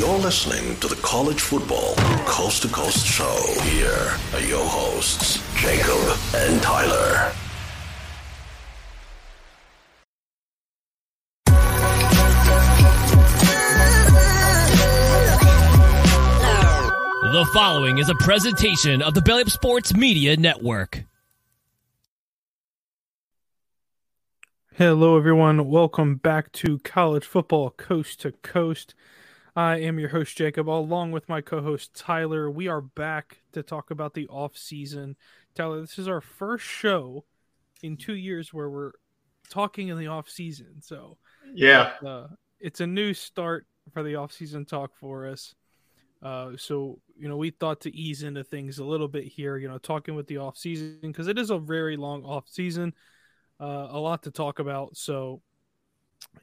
You're listening to the College Football Coast to Coast Show. Here are your hosts, Jacob and Tyler. The following is a presentation of the Belly Up Sports Media Network. Hello, everyone. Welcome back to College Football Coast to Coast. I am your host, Jacob, along with my co host, Tyler. We are back to talk about the off season. Tyler, this is our first show in two years where we're talking in the off season. So, yeah, uh, it's a new start for the off season talk for us. Uh, so you know, we thought to ease into things a little bit here. You know, talking with the off season because it is a very long off season, uh, a lot to talk about. So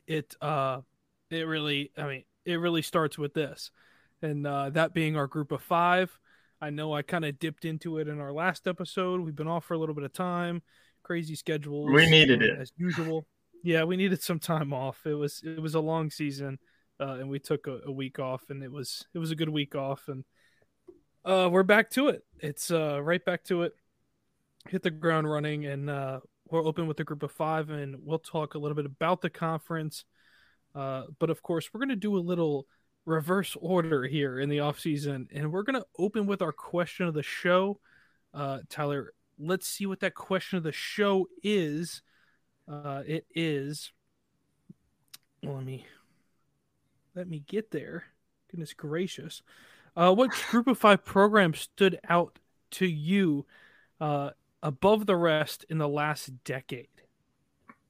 it uh, it really, I mean, it really starts with this, and uh, that being our group of five. I know I kind of dipped into it in our last episode. We've been off for a little bit of time, crazy schedules. We needed it as usual. Yeah, we needed some time off. It was it was a long season uh, and we took a, a, week off, and it was it was a good week off, and uh, we're back to it. It's uh, right back to it. Hit the ground running, and uh, we're open with a group of five, and we'll talk a little bit about the conference. Uh, but of course, we're going to do a little reverse order here in the off season, and we're going to open with our question of the show. Uh, Tyler, let's see what that question of the show is. Uh, it is. Well, let me let me get there. Goodness gracious. Uh, what group of five programs stood out to you uh, above the rest in the last decade?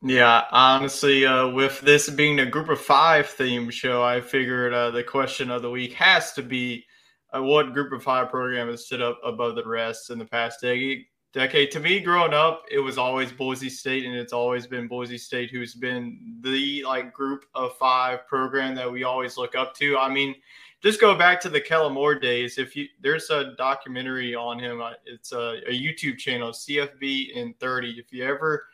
Yeah, honestly, uh, with this being a group of five theme show, I figured uh, the question of the week has to be uh, what group of five program has stood up above the rest in the past decade decade. To me, growing up, it was always Boise State, and it's always been Boise State who's been the like group of five program that we always look up to. I mean, just go back to the Kellen Moore days. If you there's a documentary on him, uh, it's a, a YouTube channel, CFB in 30. If you ever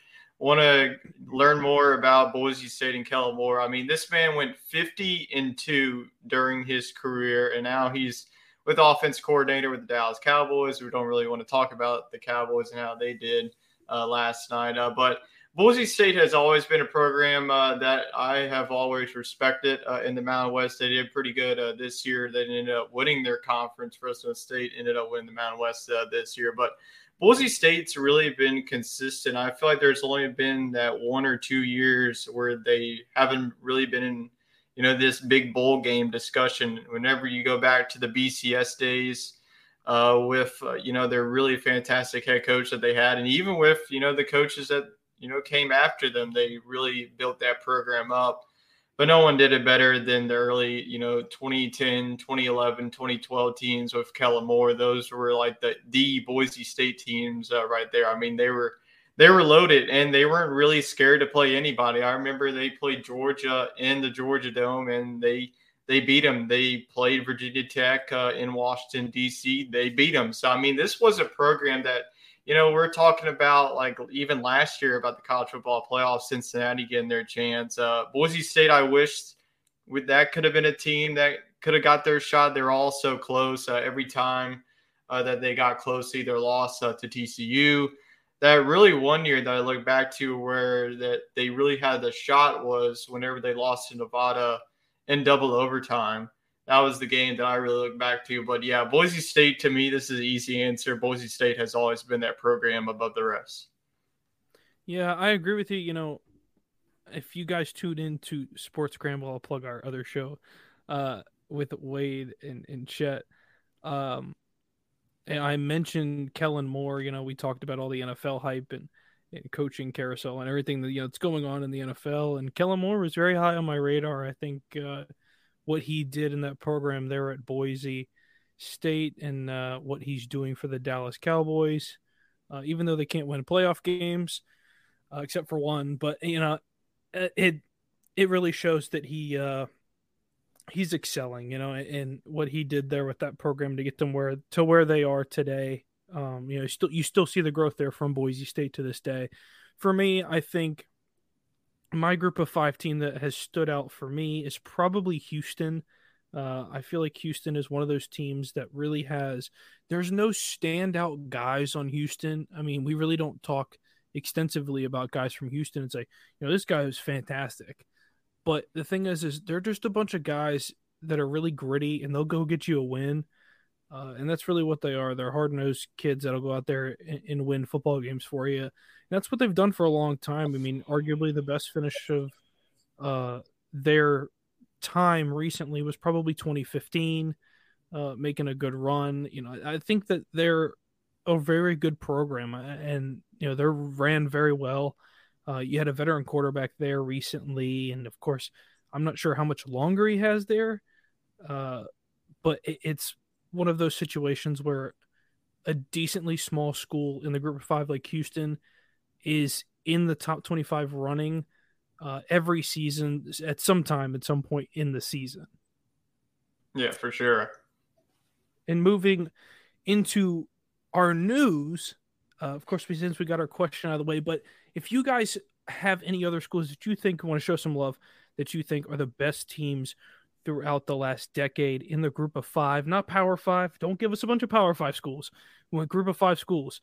want to learn more about Boise State and Kellen Moore, I mean, this man went 50 and two during his career, and now he's with offense coordinator with the Dallas Cowboys. We don't really want to talk about the Cowboys and how they did uh, last night, uh, but Boise State has always been a program uh, that I have always respected uh, in the Mountain West. They did pretty good uh, this year. They ended up winning their conference. Fresno State ended up winning the Mountain West uh, this year, but Boise State's really been consistent. I feel like there's only been that one or two years where they haven't really been in you know, this big bowl game discussion. Whenever you go back to the BCS days, uh, with uh, you know their really fantastic head coach that they had, and even with you know the coaches that you know came after them, they really built that program up. But no one did it better than the early, you know, 2010, 2011, 2012 teams with Kellen Moore. Those were like the the Boise State teams uh, right there. I mean, they were they were loaded and they weren't really scared to play anybody. I remember they played Georgia in the Georgia Dome and they they beat them. They played Virginia Tech uh, in Washington D.C. They beat them. So I mean, this was a program that you know we're talking about like even last year about the college football playoff, Cincinnati getting their chance. Uh, Boise State, I wished with that could have been a team that could have got their shot. They're all so close uh, every time uh, that they got close, either lost uh, to TCU that really one year that I look back to where that they really had the shot was whenever they lost to Nevada in double overtime. That was the game that I really look back to. But yeah, Boise State to me, this is an easy answer. Boise State has always been that program above the rest. Yeah, I agree with you. You know, if you guys tuned into Sports Scramble, I'll plug our other show uh, with Wade and, and Chet. Um, and I mentioned Kellen Moore. You know, we talked about all the NFL hype and, and coaching carousel and everything that you know that's going on in the NFL. And Kellen Moore was very high on my radar. I think uh, what he did in that program there at Boise State and uh, what he's doing for the Dallas Cowboys, uh, even though they can't win playoff games uh, except for one, but you know, it it really shows that he uh, he's excelling, you know, and what he did there with that program to get them where to where they are today. Um, you know, still you still see the growth there from Boise State to this day. For me, I think my group of five team that has stood out for me is probably Houston. Uh, I feel like Houston is one of those teams that really has. There's no standout guys on Houston. I mean, we really don't talk extensively about guys from Houston and say, you know, this guy is fantastic. But the thing is, is they're just a bunch of guys that are really gritty and they'll go get you a win. Uh, and that's really what they are. They're hard nosed kids that'll go out there and, and, win football games for you. And that's what they've done for a long time. I mean, arguably the best finish of uh, their time recently was probably 2015, uh, making a good run. You know, I think that they're a very good program, and you know they're ran very well. Uh, you had a veteran quarterback there recently, and of course, I'm not sure how much longer he has there, uh, but it, it's one of those situations where a decently small school in the group of five like Houston is in the top 25 running uh, every season at some time at some point in the season. Yeah, for sure. And moving into our news, uh, of course, since we got our question out of the way, but if you guys have any other schools that you think want to show some love, that you think are the best teams throughout the last decade in the group of five, not power five. Don't give us a bunch of power five schools. We want group of five schools,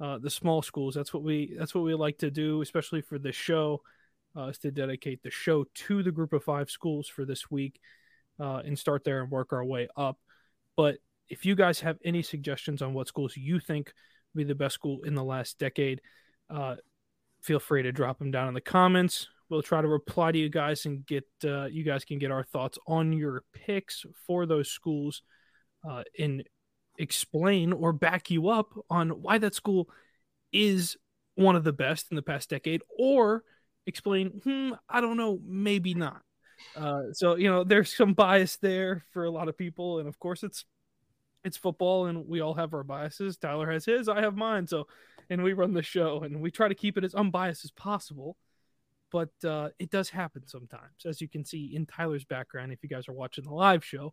uh, the small schools. That's what we that's what we like to do, especially for this show, uh, is to dedicate the show to the group of five schools for this week, uh, and start there and work our way up. But if you guys have any suggestions on what schools you think be the best school in the last decade, uh, feel free to drop them down in the comments we'll try to reply to you guys and get uh, you guys can get our thoughts on your picks for those schools uh, and explain or back you up on why that school is one of the best in the past decade or explain hmm i don't know maybe not. Uh, so you know there's some bias there for a lot of people and of course it's it's football and we all have our biases. Tyler has his i have mine so and we run the show and we try to keep it as unbiased as possible but uh, it does happen sometimes, as you can see in Tyler's background if you guys are watching the live show,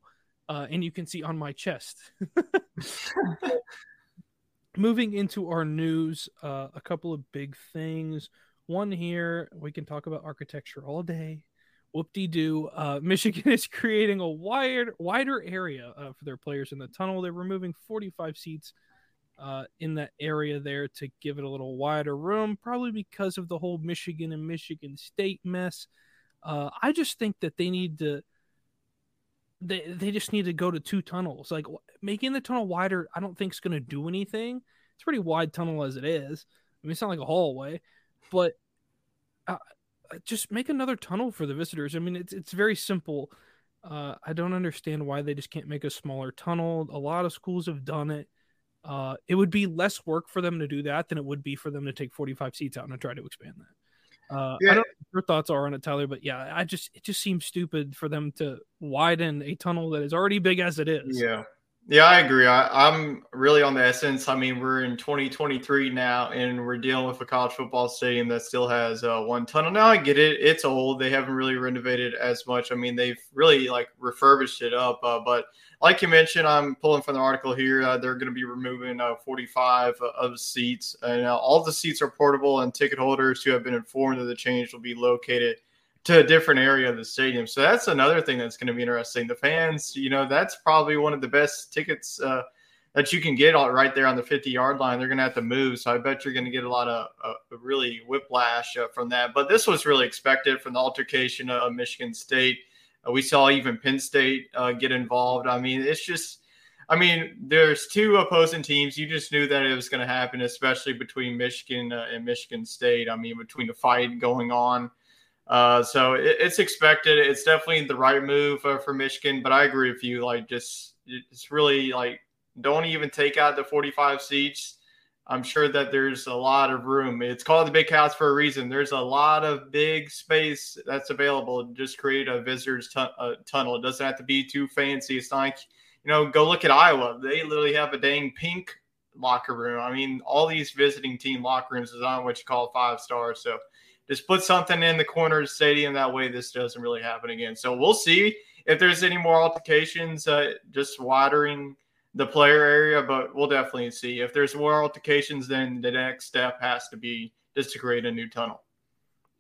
uh, and you can see on my chest. Moving into our news, uh, a couple of big things. One here, we can talk about architecture all day. Whoop de doo. Uh, Michigan is creating a wider, wider area uh, for their players in the tunnel. They're removing 45 seats uh, in that area there to give it a little wider room, probably because of the whole Michigan and Michigan State mess. Uh, I just think that they need to. They, they just need to go to two tunnels. Like making the tunnel wider, I don't think is going to do anything. It's pretty wide tunnel as it is. I mean, it's not like a hallway, but uh, uh just make another tunnel for the visitors. I mean, it's it's very simple. Uh, I don't understand why they just can't make a smaller tunnel. A lot of schools have done it. Uh, it would be less work for them to do that than it would be for them to take 45 seats out and try to expand that. Uh, yeah. I don't know your thoughts are on it, Tyler, but yeah, I just it just seems stupid for them to widen a tunnel that is already big as it is. Yeah, yeah, I agree. I, am really on the essence. I mean, we're in 2023 now, and we're dealing with a college football stadium that still has uh, one tunnel. Now I get it; it's old. They haven't really renovated as much. I mean, they've really like refurbished it up, uh, but like you mentioned, I'm pulling from the article here. Uh, they're going to be removing uh, 45 of seats, and uh, all the seats are portable. And ticket holders who have been informed of the change will be located to a different area of the stadium. So that's another thing that's going to be interesting. The fans, you know, that's probably one of the best tickets uh, that you can get right there on the 50 yard line. They're going to have to move. So I bet you're going to get a lot of uh, really whiplash uh, from that. But this was really expected from the altercation of Michigan State. Uh, we saw even Penn State uh, get involved. I mean, it's just. I mean, there's two opposing teams. You just knew that it was going to happen, especially between Michigan and Michigan State. I mean, between the fight going on. Uh, so it, it's expected. It's definitely the right move uh, for Michigan. But I agree with you. Like, just it's really like don't even take out the 45 seats. I'm sure that there's a lot of room. It's called the Big House for a reason. There's a lot of big space that's available. Just create a visitors t- a tunnel. It doesn't have to be too fancy. It's not like, you know, go look at Iowa. They literally have a dang pink locker room. I mean, all these visiting team locker rooms is on what you call five stars. So just put something in the corner of the stadium. That way, this doesn't really happen again. So we'll see if there's any more altercations, uh, just watering the player area, but we'll definitely see. If there's more altercations, then the next step has to be just to create a new tunnel.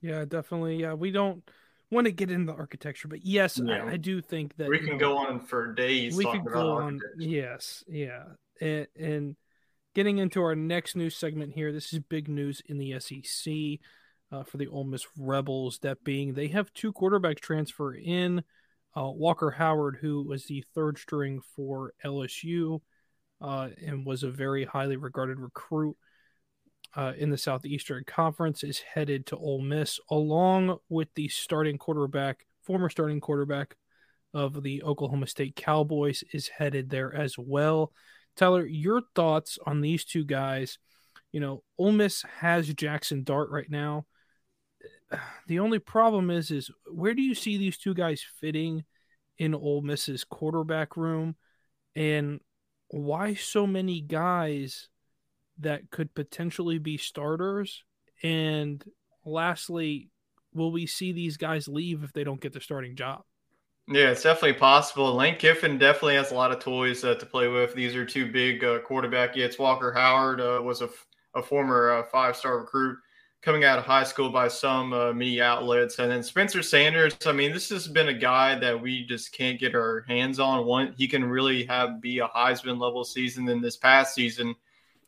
Yeah, definitely. Yeah, we don't want to get into the architecture, but yes, Yeah. I, I do think that we you can know, go on for days. we talking could about go on. Yes, yeah, and, and getting into our next news segment here. This is big news in the SEC uh, for the Ole Miss Rebels. That being, they have two quarterbacks transfer in. Uh, Walker Howard, who was the third string for LSU uh, and was a very highly regarded recruit uh, in the Southeastern Conference, is headed to Ole Miss, along with the starting quarterback, former starting quarterback of the Oklahoma State Cowboys, is headed there as well. Tyler, your thoughts on these two guys? You know, Ole Miss has Jackson Dart right now. The only problem is, is where do you see these two guys fitting in Ole Miss's quarterback room, and why so many guys that could potentially be starters? And lastly, will we see these guys leave if they don't get the starting job? Yeah, it's definitely possible. Lane Kiffin definitely has a lot of toys uh, to play with. These are two big uh, quarterback hits. Walker Howard uh, was a, f- a former uh, five star recruit coming out of high school by some uh, media outlets. And then Spencer Sanders, I mean, this has been a guy that we just can't get our hands on. One, he can really have be a Heisman level season in this past season.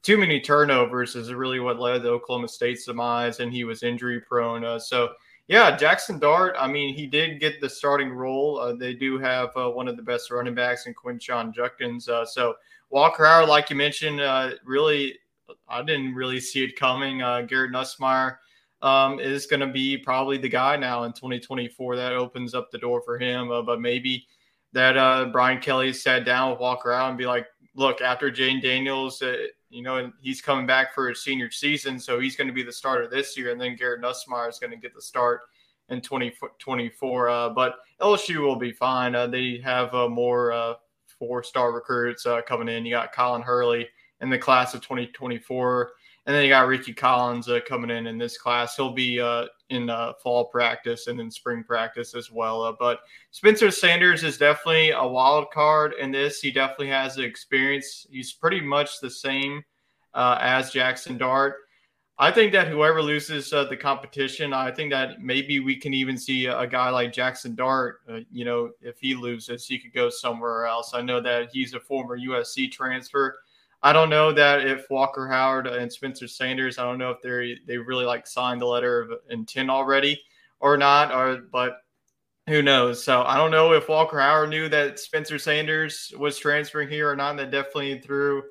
Too many turnovers is really what led to Oklahoma State's demise, and he was injury prone. Uh, so, yeah, Jackson Dart. I mean, he did get the starting role. Uh, they do have uh, one of the best running backs in Quinshon Judkins. Uh, so Walker Howard, like you mentioned, uh, really, I didn't really see it coming. Uh, Garrett Nussmeier um, is going to be probably the guy now in 2024. That opens up the door for him. Uh, but maybe that uh, Brian Kelly sat down with Walker Howard and be like, look, after Jayden Daniels, uh, you know, he's coming back for his senior season, so he's going to be the starter this year, and then Garrett Nussmeier is going to get the start in 2024. Uh, but LSU will be fine. Uh, they have uh, more uh, four-star recruits uh, coming in. You got Colin Hurley in the class of 2024, and then you got Rickie Collins uh, coming in in this class. He'll be uh, in uh, fall practice and in spring practice as well. Uh, but Spencer Sanders is definitely a wild card in this. He definitely has the experience. He's pretty much the same uh, as Jackson Dart. I think that whoever loses uh, the competition, I think that maybe we can even see a, a guy like Jackson Dart. You know, if he loses, he could go somewhere else. I know that he's a former USC transfer. I don't know that if Walker Howard and Spencer Sanders, I don't know if they they really like signed the letter of intent already or not, or but who knows? So I don't know if Walker Howard knew that Spencer Sanders was transferring here or not. That definitely threw,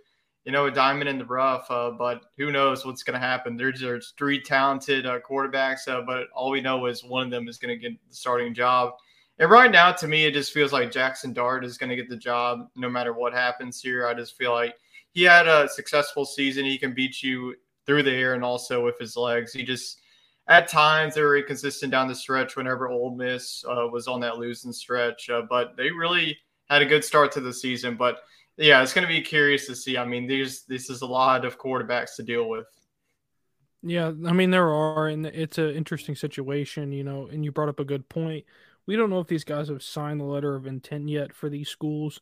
you know, a diamond in the rough. Uh, but who knows what's going to happen? There's, there's three talented uh, quarterbacks, uh, but all we know is one of them is going to get the starting job. And right now, to me, it just feels like Jackson Dart is going to get the job no matter what happens here. I just feel like he had a successful season. He can beat you through the air and also with his legs. He just at times they were inconsistent down the stretch whenever Ole Miss uh, was on that losing stretch, uh, but they really had a good start to the season. But yeah, it's going to be curious to see. I mean, there's this is a lot of quarterbacks to deal with. Yeah, I mean there are, and it's an interesting situation, you know. And you brought up a good point. We don't know if these guys have signed the letter of intent yet for these schools.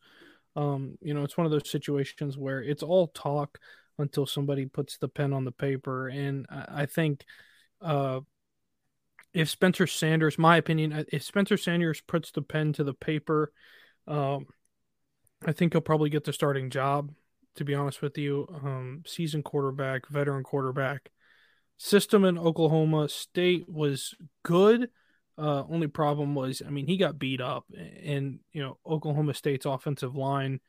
Um, you know, it's one of those situations where it's all talk until somebody puts the pen on the paper. And I, I think uh, if Spencer Sanders, my opinion, if Spencer Sanders puts the pen to the paper, um, I think he'll probably get the starting job. To be honest with you, um, seasoned quarterback, veteran quarterback. System in Oklahoma State was good. Uh, only problem was, I mean, he got beat up, and you know, Oklahoma State's offensive line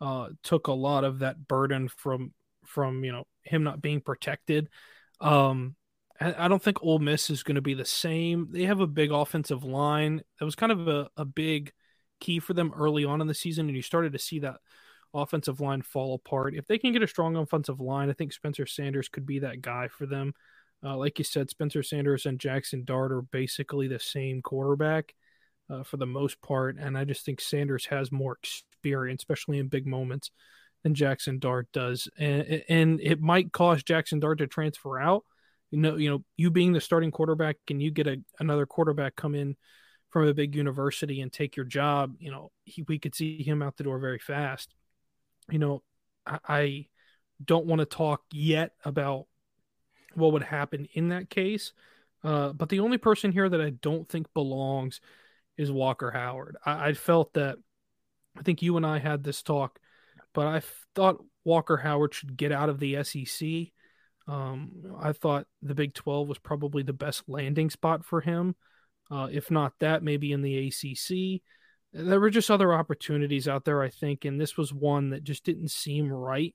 uh, took a lot of that burden from from you know him not being protected. Um, I, I don't think Ole Miss is going to be the same. They have a big offensive line. That was kind of a, a big key for them early on in the season, and you started to see that offensive line fall apart. If they can get a strong offensive line, I think Spencer Sanders could be that guy for them. Uh, like you said, Spencer Sanders and Jackson Dart are basically the same quarterback uh, for the most part, and I just think Sanders has more experience, especially in big moments, than Jackson Dart does, and and it might cause Jackson Dart to transfer out. You know, you know, you being the starting quarterback, and you get a another quarterback come in from a big university and take your job. You know, he, we could see him out the door very fast. You know, I, I don't want to talk yet about what would happen in that case. Uh, but the only person here that I don't think belongs is Walker Howard. I, I felt that I think you and I had this talk, but I thought Walker Howard should get out of the SEC. Um, I thought the Big 12 was probably the best landing spot for him. Uh, if not that, maybe in the ACC. There were just other opportunities out there, I think, and this was one that just didn't seem right.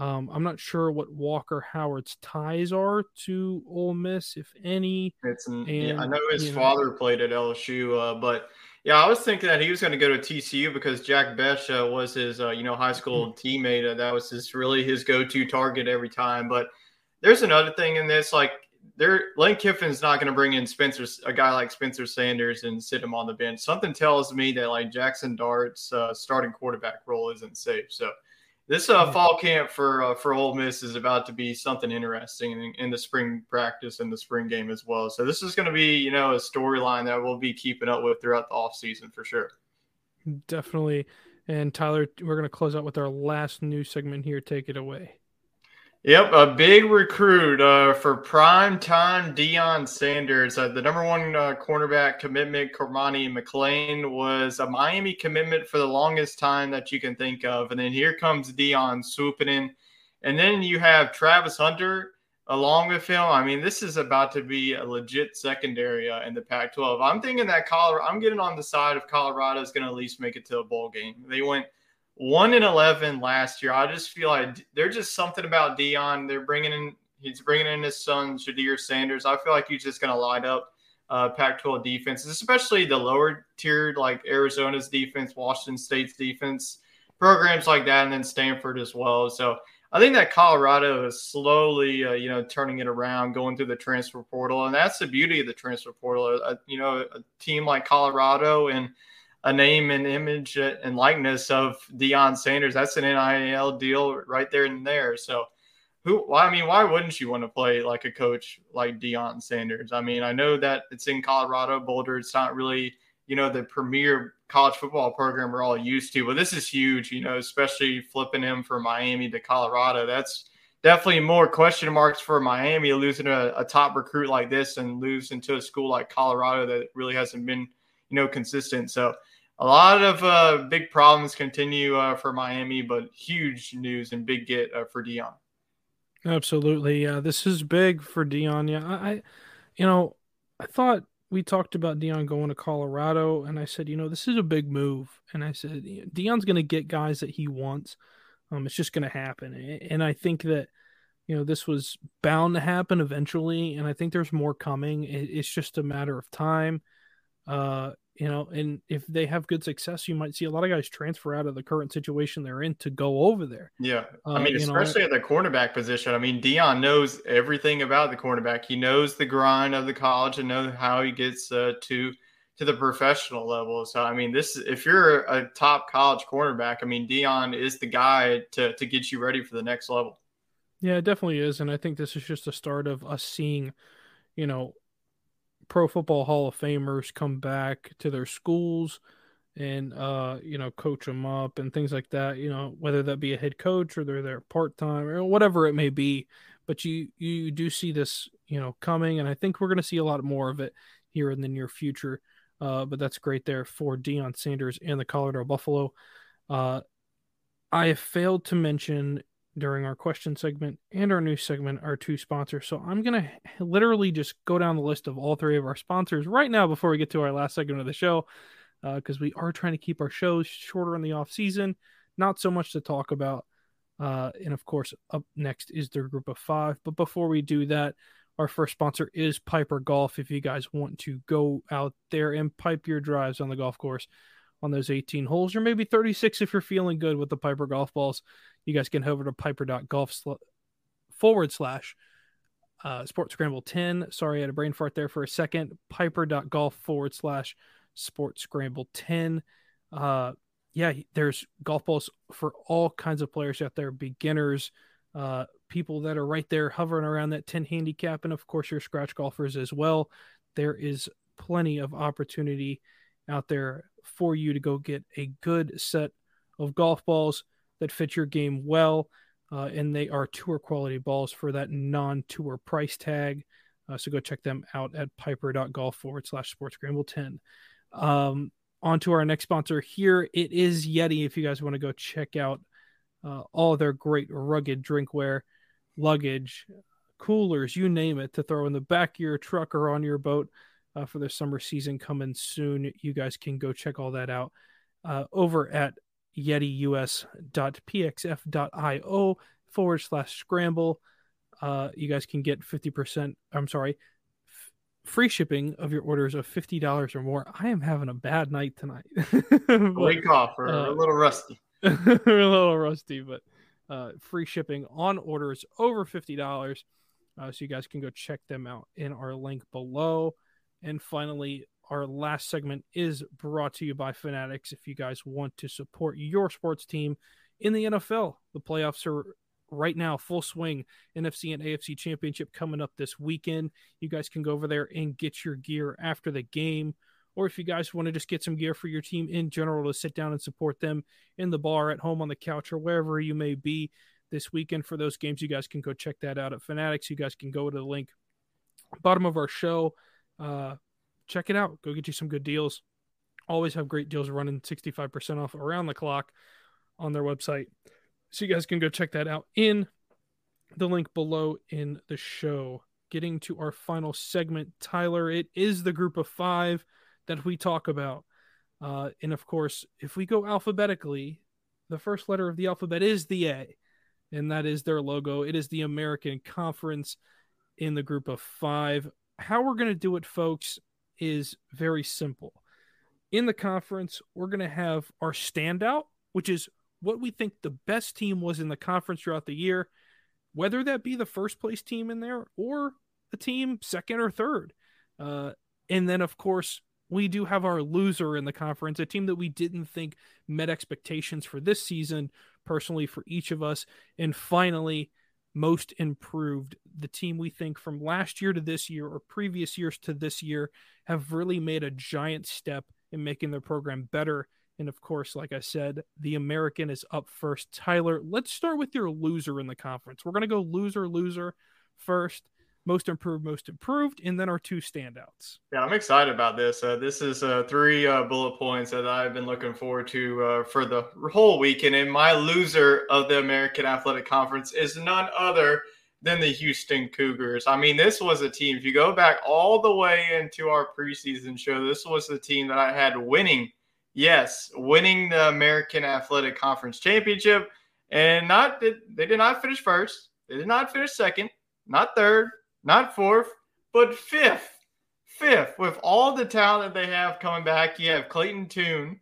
Um, I'm not sure what Walker Howard's ties are to Ole Miss, if any. It's and, yeah, I know his father know. played at LSU, uh, but yeah, I was thinking that he was going to go to TCU because Jack Bech uh, was his, uh, you know, high school mm-hmm. teammate. that was his really his go-to target every time. But there's another thing in this, like there, Lane Kiffin's not going to bring in Spencer, a guy like Spencer Sanders, and sit him on the bench. Something tells me that like Jackson Dart's uh, starting quarterback role isn't safe. So this uh, fall camp for uh, for Ole Miss is about to be something interesting in, in the spring practice and the spring game as well. So this is going to be you know a storyline that we'll be keeping up with throughout the off season for sure. Definitely. And Tyler, we're going to close out with our last news segment here. Take it away. Yep, a big recruit uh, for prime time Deion Sanders. Uh, the number one uh, cornerback commitment, Cormani McClain, was a Miami commitment for the longest time that you can think of. And then here comes Deion swooping in. And then you have Travis Hunter along with him. I mean, this is about to be a legit secondary uh, in the Pac 12. I'm thinking that Colorado, I'm getting on the side of Colorado is going to at least make it to a bowl game. They went – one in eleven last year. I just feel like there's just something about Deion. They're bringing in he's bringing in his son Shedeur Sanders. I feel like he's just going to light up uh, Pac-12 defenses, especially the lower tiered like Arizona's defense, Washington State's defense, programs like that, and then Stanford as well. So I think that Colorado is slowly, uh, you know, turning it around, going through the transfer portal, and that's the beauty of the transfer portal. Uh, you know, a team like Colorado and a name and image and likeness of Deion Sanders. That's an NIL deal right there and there. So, who? I mean, why wouldn't you want to play like a coach like Deion Sanders? I mean, I know that it's in Colorado, Boulder. It's not really you know the premier college football program we're all used to, but this is huge. You know, especially flipping him from Miami to Colorado. That's definitely more question marks for Miami losing a, a top recruit like this and losing to a school like Colorado that really hasn't been you know consistent. So a lot of uh, big problems continue uh, for Miami, but huge news and big get uh, for Deion. Absolutely, yeah. This is big for Deion. Yeah, I, you know, I thought we talked about Deion going to Colorado, and I said, you know, this is a big move, and I said Deion's going to get guys that he wants. Um, it's just going to happen, and I think that you know this was bound to happen eventually, and I think there's more coming. It's just a matter of time. Uh, you know, and if they have good success, you might see a lot of guys transfer out of the current situation they're in to go over there. Yeah. Uh, I mean, especially know, at the cornerback position. I mean, Deion knows everything about the cornerback. He knows the grind of the college and know how he gets uh, to to the professional level. So, I mean, this is if you're a top college cornerback, I mean, Deion is the guy to to get you ready for the next level. Yeah, it definitely is, and I think this is just the start of us seeing, you know, Pro Football Hall of Famers come back to their schools and uh you know coach them up and things like that you know whether that be a head coach or they're there part-time or whatever it may be. But you you do see this you know coming and i think we're going to see a lot more of it here in the near future. Uh but that's great there for Deion Sanders and the Colorado Buffalo. Uh I have failed to mention during our question segment and our news segment our two sponsors. So I'm going to literally just go down the list of all three of our sponsors right now before we get to our last segment of the show because uh, we are trying to keep our shows shorter in the off season, not so much to talk about. Uh, and of course, up next is their group of five. But before we do that, our first sponsor is Piper Golf. If you guys want to go out there and pipe your drives on the golf course on those 18 holes, or maybe 36 if you're feeling good with the Piper golf balls, you guys can head over to piper.golf sl- forward slash uh, sports scramble 10. Sorry, I had a brain fart there for a second. Piper.golf forward slash sports scramble 10. Uh, yeah, there's golf balls for all kinds of players out there, beginners, uh, people that are right there hovering around that 10 handicap, and of course, your scratch golfers as well. There is plenty of opportunity out there for you to go get a good set of golf balls that fit your game well. Uh, and they are tour quality balls for that non tour price tag. Uh, so go check them out at piper.golf forward slash sports scramble 10. Um, on to our next sponsor here. It is Yeti. If you guys want to go check out uh, all their great rugged drinkware, luggage, coolers, you name it, to throw in the back of your truck or on your boat uh, for the summer season coming soon. You guys can go check all that out uh, over at yetius.pxf.io forward slash scramble. Uh, you guys can get 50%, I'm sorry, f- free shipping of your orders of $50 or more. I am having a bad night tonight. but, Wake off, or uh, a little rusty. a little rusty, but uh, free shipping on orders over $50. Uh, so you guys can go check them out in our link below. And finally, our last segment is brought to you by Fanatics. If you guys want to support your sports team in the NFL, the playoffs are right now full swing. NFC and AFC championship coming up this weekend. You guys can go over there and get your gear after the game. Or if you guys want to just get some gear for your team in general to sit down and support them in the bar, at home, on the couch, or wherever you may be this weekend for those games, you guys can go check that out at Fanatics. You guys can go to the link bottom of our show. Uh, check it out. Go get you some good deals. Always have great deals running 65% off around the clock on their website. So you guys can go check that out in the link below in the show. Getting to our final segment, Tyler, it is the group of five that we talk about. Uh, and of course, if we go alphabetically, the first letter of the alphabet is the A, and that is their logo. It is the American Conference in the group of five. How we're going to do it, folks, is very simple. In the conference, we're going to have our standout, which is what we think the best team was in the conference throughout the year, whether that be the first place team in there or the team second or third. Uh, and then, of course, we do have our loser in the conference, a team that we didn't think met expectations for this season, personally, for each of us. And finally, most improved, the team we think from last year to this year or previous years to this year have really made a giant step in making their program better. And of course, like I said, the American is up first. Tyler, let's start with your loser in the conference. We're going to go loser, loser first most improved, most improved, and then our two standouts. Yeah, I'm excited about this. Uh, this is uh, three uh, bullet points that I've been looking forward to uh, for the whole weekend. And my loser of the American Athletic Conference is none other than the Houston Cougars. I mean, this was a team, if you go back all the way into our preseason show, this was the team that I had winning, yes, winning the American Athletic Conference championship. And not they did not finish first, they did not finish second, not third, not fourth, but fifth. Fifth, with all the talent they have coming back, you have Clayton Tune.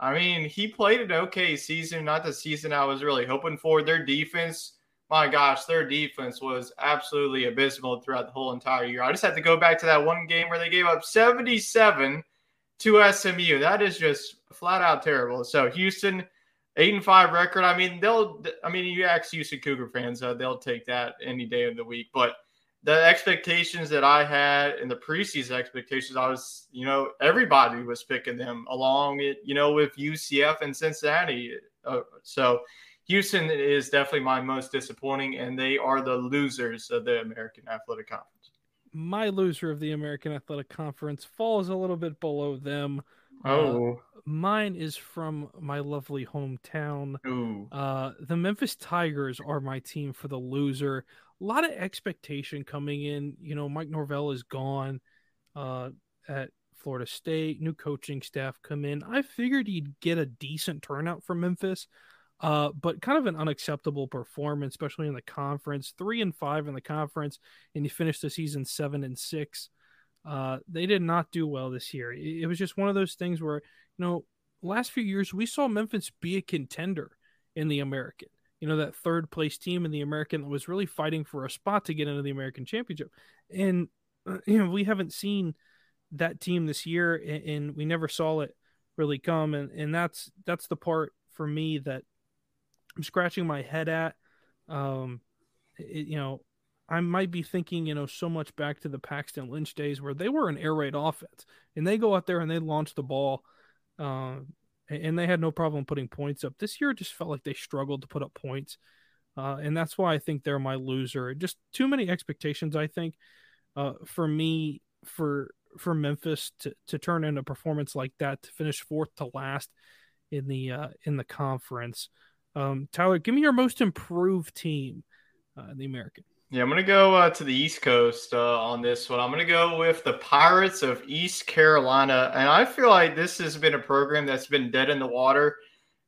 I mean, he played an okay season, not the season I was really hoping for. Their defense, my gosh, their defense was absolutely abysmal throughout the whole entire year. I just had to go back to that one game where they gave up 77 to SMU. That is just flat out terrible. So Houston, eight and five record. I mean, they'll. I mean, you ask Houston Cougar fans, uh, they'll take that any day of the week. But the expectations that I had in the preseason expectations, I was, you know, everybody was picking them along it, you know, with UCF and Cincinnati. Uh, so Houston is definitely my most disappointing, and they are the losers of the American Athletic Conference. My loser of the American Athletic Conference falls a little bit below them. Uh, oh. Uh, mine is from my lovely hometown. Ooh. Uh, the Memphis Tigers are my team for the loser a lot of expectation coming in. You know, Mike Norvell is gone uh, at Florida State. New coaching staff come in. I figured he'd get a decent turnout from Memphis, uh, but kind of an unacceptable performance, especially in the conference. Three and five in the conference, and you finished the season seven and six. Uh, they did not do well this year. It, it was just one of those things where, you know, last few years we saw Memphis be a contender in the American you know that third place team in the American that was really fighting for a spot to get into the American Championship, and uh, you know we haven't seen that team this year, and, and, we never saw it really come, and and that's that's the part for me that I'm scratching my head at. Um, it, you know, I might be thinking, you know, so much back to the Paxton Lynch days where they were an air raid offense, and they go out there and they launch the ball. Uh, and they had no problem putting points up. This year, just felt like they struggled to put up points, uh, and that's why I think they're my loser. Just too many expectations, I think. uh, for me, for for Memphis to to turn in a performance like that to finish fourth to last in the uh, in the conference. Um, Tyler, give me your most improved team uh, in the American. Yeah, I'm going to go uh, to the East Coast uh, on this one. I'm going to go with the Pirates of East Carolina. And I feel like this has been a program that's been dead in the water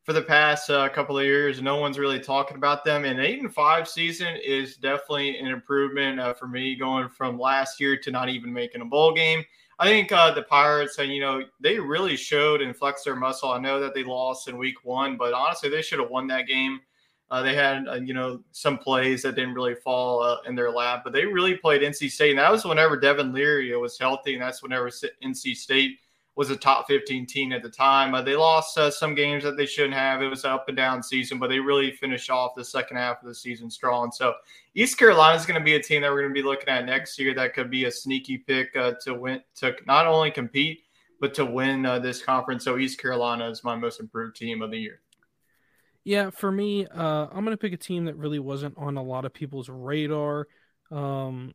for the past uh, couple of years. No one's really talking about them. And eight and five season is definitely an improvement uh, for me going from last year to not even making a bowl game. I think uh, the Pirates, and you know, they really showed and flexed their muscle. I know that they lost in week one, but honestly, they should have won that game. Uh, they had, uh, you know, some plays that didn't really fall uh, in their lap, but they really played NC State. And that was whenever Devin Leary was healthy, and that's whenever NC State was a top 15 team at the time. Uh, they lost uh, some games that they shouldn't have. It was an up and down season, but they really finished off the second half of the season strong. So East Carolina is going to be a team that we're going to be looking at next year. That could be a sneaky pick uh, to win, to not only compete but to win this conference. So East Carolina is my most improved team of the year. Yeah, for me, uh, I'm gonna pick a team that really wasn't on a lot of people's radar. Um,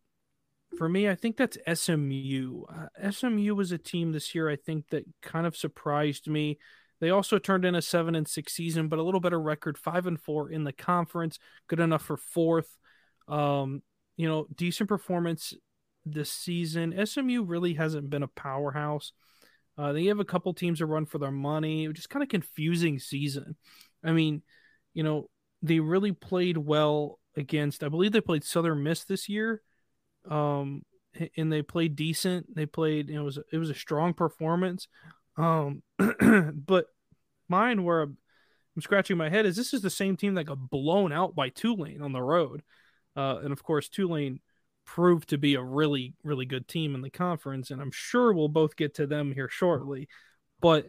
for me, I think that's SMU. Uh, SMU was a team this year I think that kind of surprised me. They also turned in a seven and six season, but a little better record, five and four in the conference, good enough for fourth. Um, you know, decent performance this season. SMU really hasn't been a powerhouse. Uh, they have a couple teams to run for their money. Just kind of confusing season. I mean, you know, they really played well against. I believe they played Southern Miss this year, um, and they played decent. They played. It was it was a strong performance. Um, but mine where I'm, I'm scratching my head is this is the same team that got blown out by Tulane on the road, uh, and of course Tulane proved to be a really really good team in the conference, and I'm sure we'll both get to them here shortly. But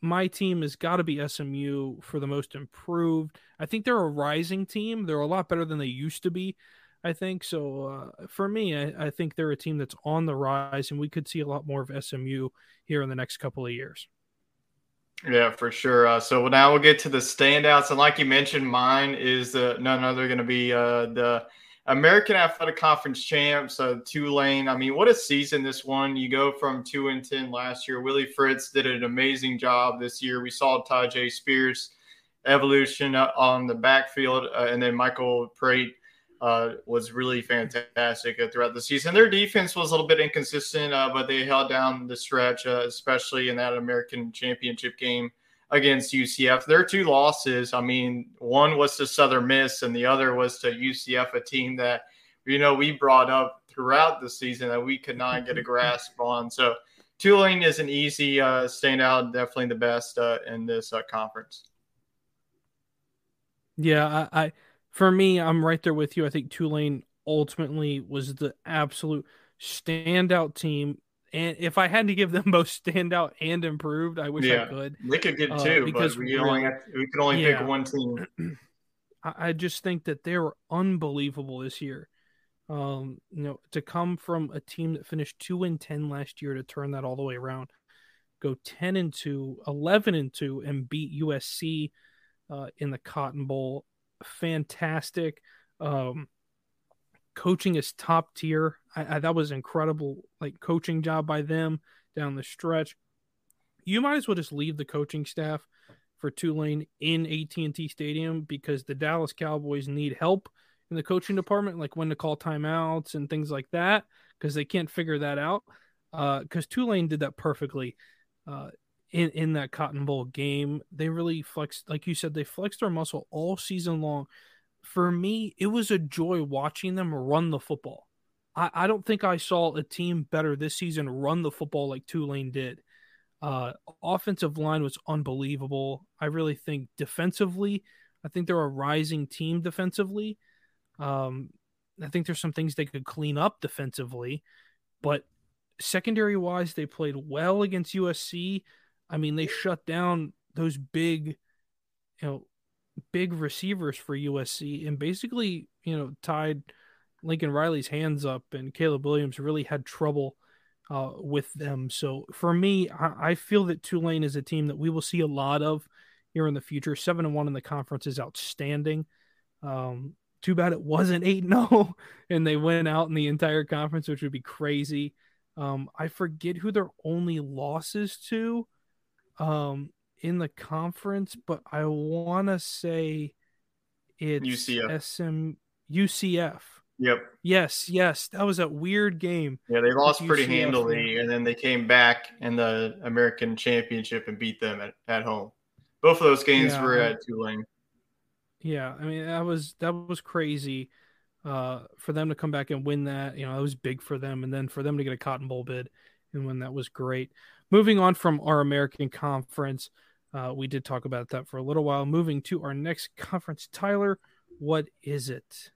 my team has got to be SMU for the most improved. I think they're a rising team. They're a lot better than they used to be. I think so. Uh, for me, I, I, think they're a team that's on the rise, and we could see a lot more of SMU here in the next couple of years. Yeah, for sure. Uh, so now we'll get to the standouts, and like you mentioned, mine is none other going to be uh, the American Athletic Conference champs, uh, Tulane. I mean, what a season this one. You go from two and ten last year. Willie Fritz did an amazing job this year. We saw Tyjae Spears evolution uh, on the backfield, uh, and then Michael Pratt uh, was really fantastic uh, throughout the season. Their defense was a little bit inconsistent, uh, but they held down the stretch, especially in that American Championship game against UCF. Their two losses, I mean, one was to Southern Miss and the other was to UCF, a team that, you know, we brought up throughout the season that we could not get a grasp on. So Tulane is an easy uh, standout, definitely the best uh, in this uh, conference. Yeah, I, I, for me, I'm right there with you. I think Tulane ultimately was the absolute standout team and if I had to give them both standout and improved, I wish yeah, I could. They could get uh, two, uh, because we only have, we could only yeah, pick one team. I just think that they were unbelievable this year. Um, you know, to come from a team that finished two and ten last year to turn that all the way around, go ten and two, 11 and two, and beat USC uh, in the Cotton Bowl, fantastic. Um, coaching is top tier. I, I, that was incredible, like coaching job by them down the stretch. You might as well just leave the coaching staff for Tulane in AT&T Stadium because the Dallas Cowboys need help in the coaching department, like when to call timeouts and things like that, because they can't figure that out. Because uh, Tulane did that perfectly uh, in in that Cotton Bowl game. They really flexed, like you said, they flexed their muscle all season long for me, it was a joy watching them run the football. I, I don't think I saw a team better this season run the football like Tulane did. Uh, offensive line was unbelievable. I really think defensively, I think they're a rising team defensively. Um, I think there's some things they could clean up defensively, but secondary wise, they played well against USC. I mean, they shut down those big, you know, big receivers for USC and basically, you know, tied Lincoln Riley's hands up, and Caleb Williams really had trouble uh, with them. So for me, I, I, feel that Tulane is a team that we will see a lot of here in the future. Seven and one in the conference is outstanding. Um, too bad it wasn't 8 0 and they went out in the entire conference, which would be crazy. Um, I forget who their only losses to um, in the conference, but I want to say it's UCF. SM UCF. Yep. Yes, yes, that was a weird game. Yeah, they lost pretty handily, and then they came back in the American Championship and beat them at, at home. Both of those games Yeah. were at Tulane. Yeah, I mean that was that was crazy uh, for them to come back and win that. You know, it was big for them, and then for them to get a Cotton Bowl bid and win that was great. Moving on from our American Conference, uh, we did talk about that for a little while. Moving to our next conference, Tyler, what is it?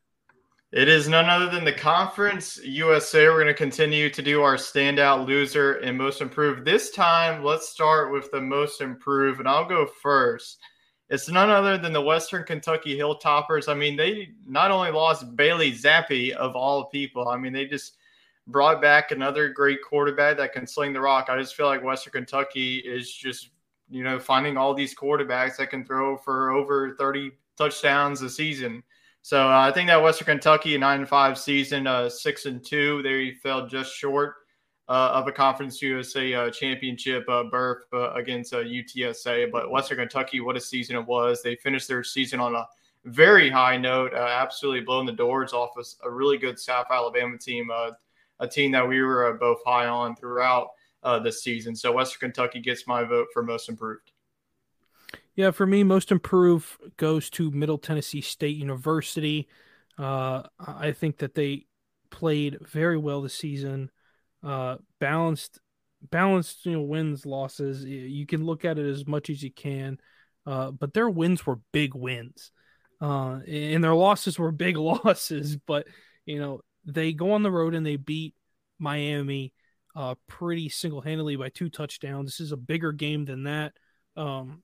It is none other than the Conference USA. We're going to continue to do our standout loser and most improved. This time, let's start with the most improved, and I'll go first. It's none other than the Western Kentucky Hilltoppers. I mean, they not only lost Bailey Zappe of all people, I mean, they just brought back another great quarterback that can sling the rock. I just feel like Western Kentucky is just, you know, finding all these quarterbacks that can throw for over 30 touchdowns a season. So uh, I think that Western Kentucky nine and five season, uh, six and two, they fell just short uh, of a Conference USA uh, championship uh, berth uh, against UTSA. But Western Kentucky, what a season it was! They finished their season on a very high note, absolutely blowing the doors off a, a really good South Alabama team, a team that we were both high on throughout uh, the season. So Western Kentucky gets my vote for most improved. Yeah, for me, most improved goes to Middle Tennessee State University. Uh, I think that they played very well this season. Uh, balanced, balanced, you know, wins, losses. You can look at it as much as you can, uh, but their wins were big wins, uh, and their losses were big losses. But you know, they go on the road and they beat Miami uh, pretty single handedly by two touchdowns. This is a bigger game than that. Um,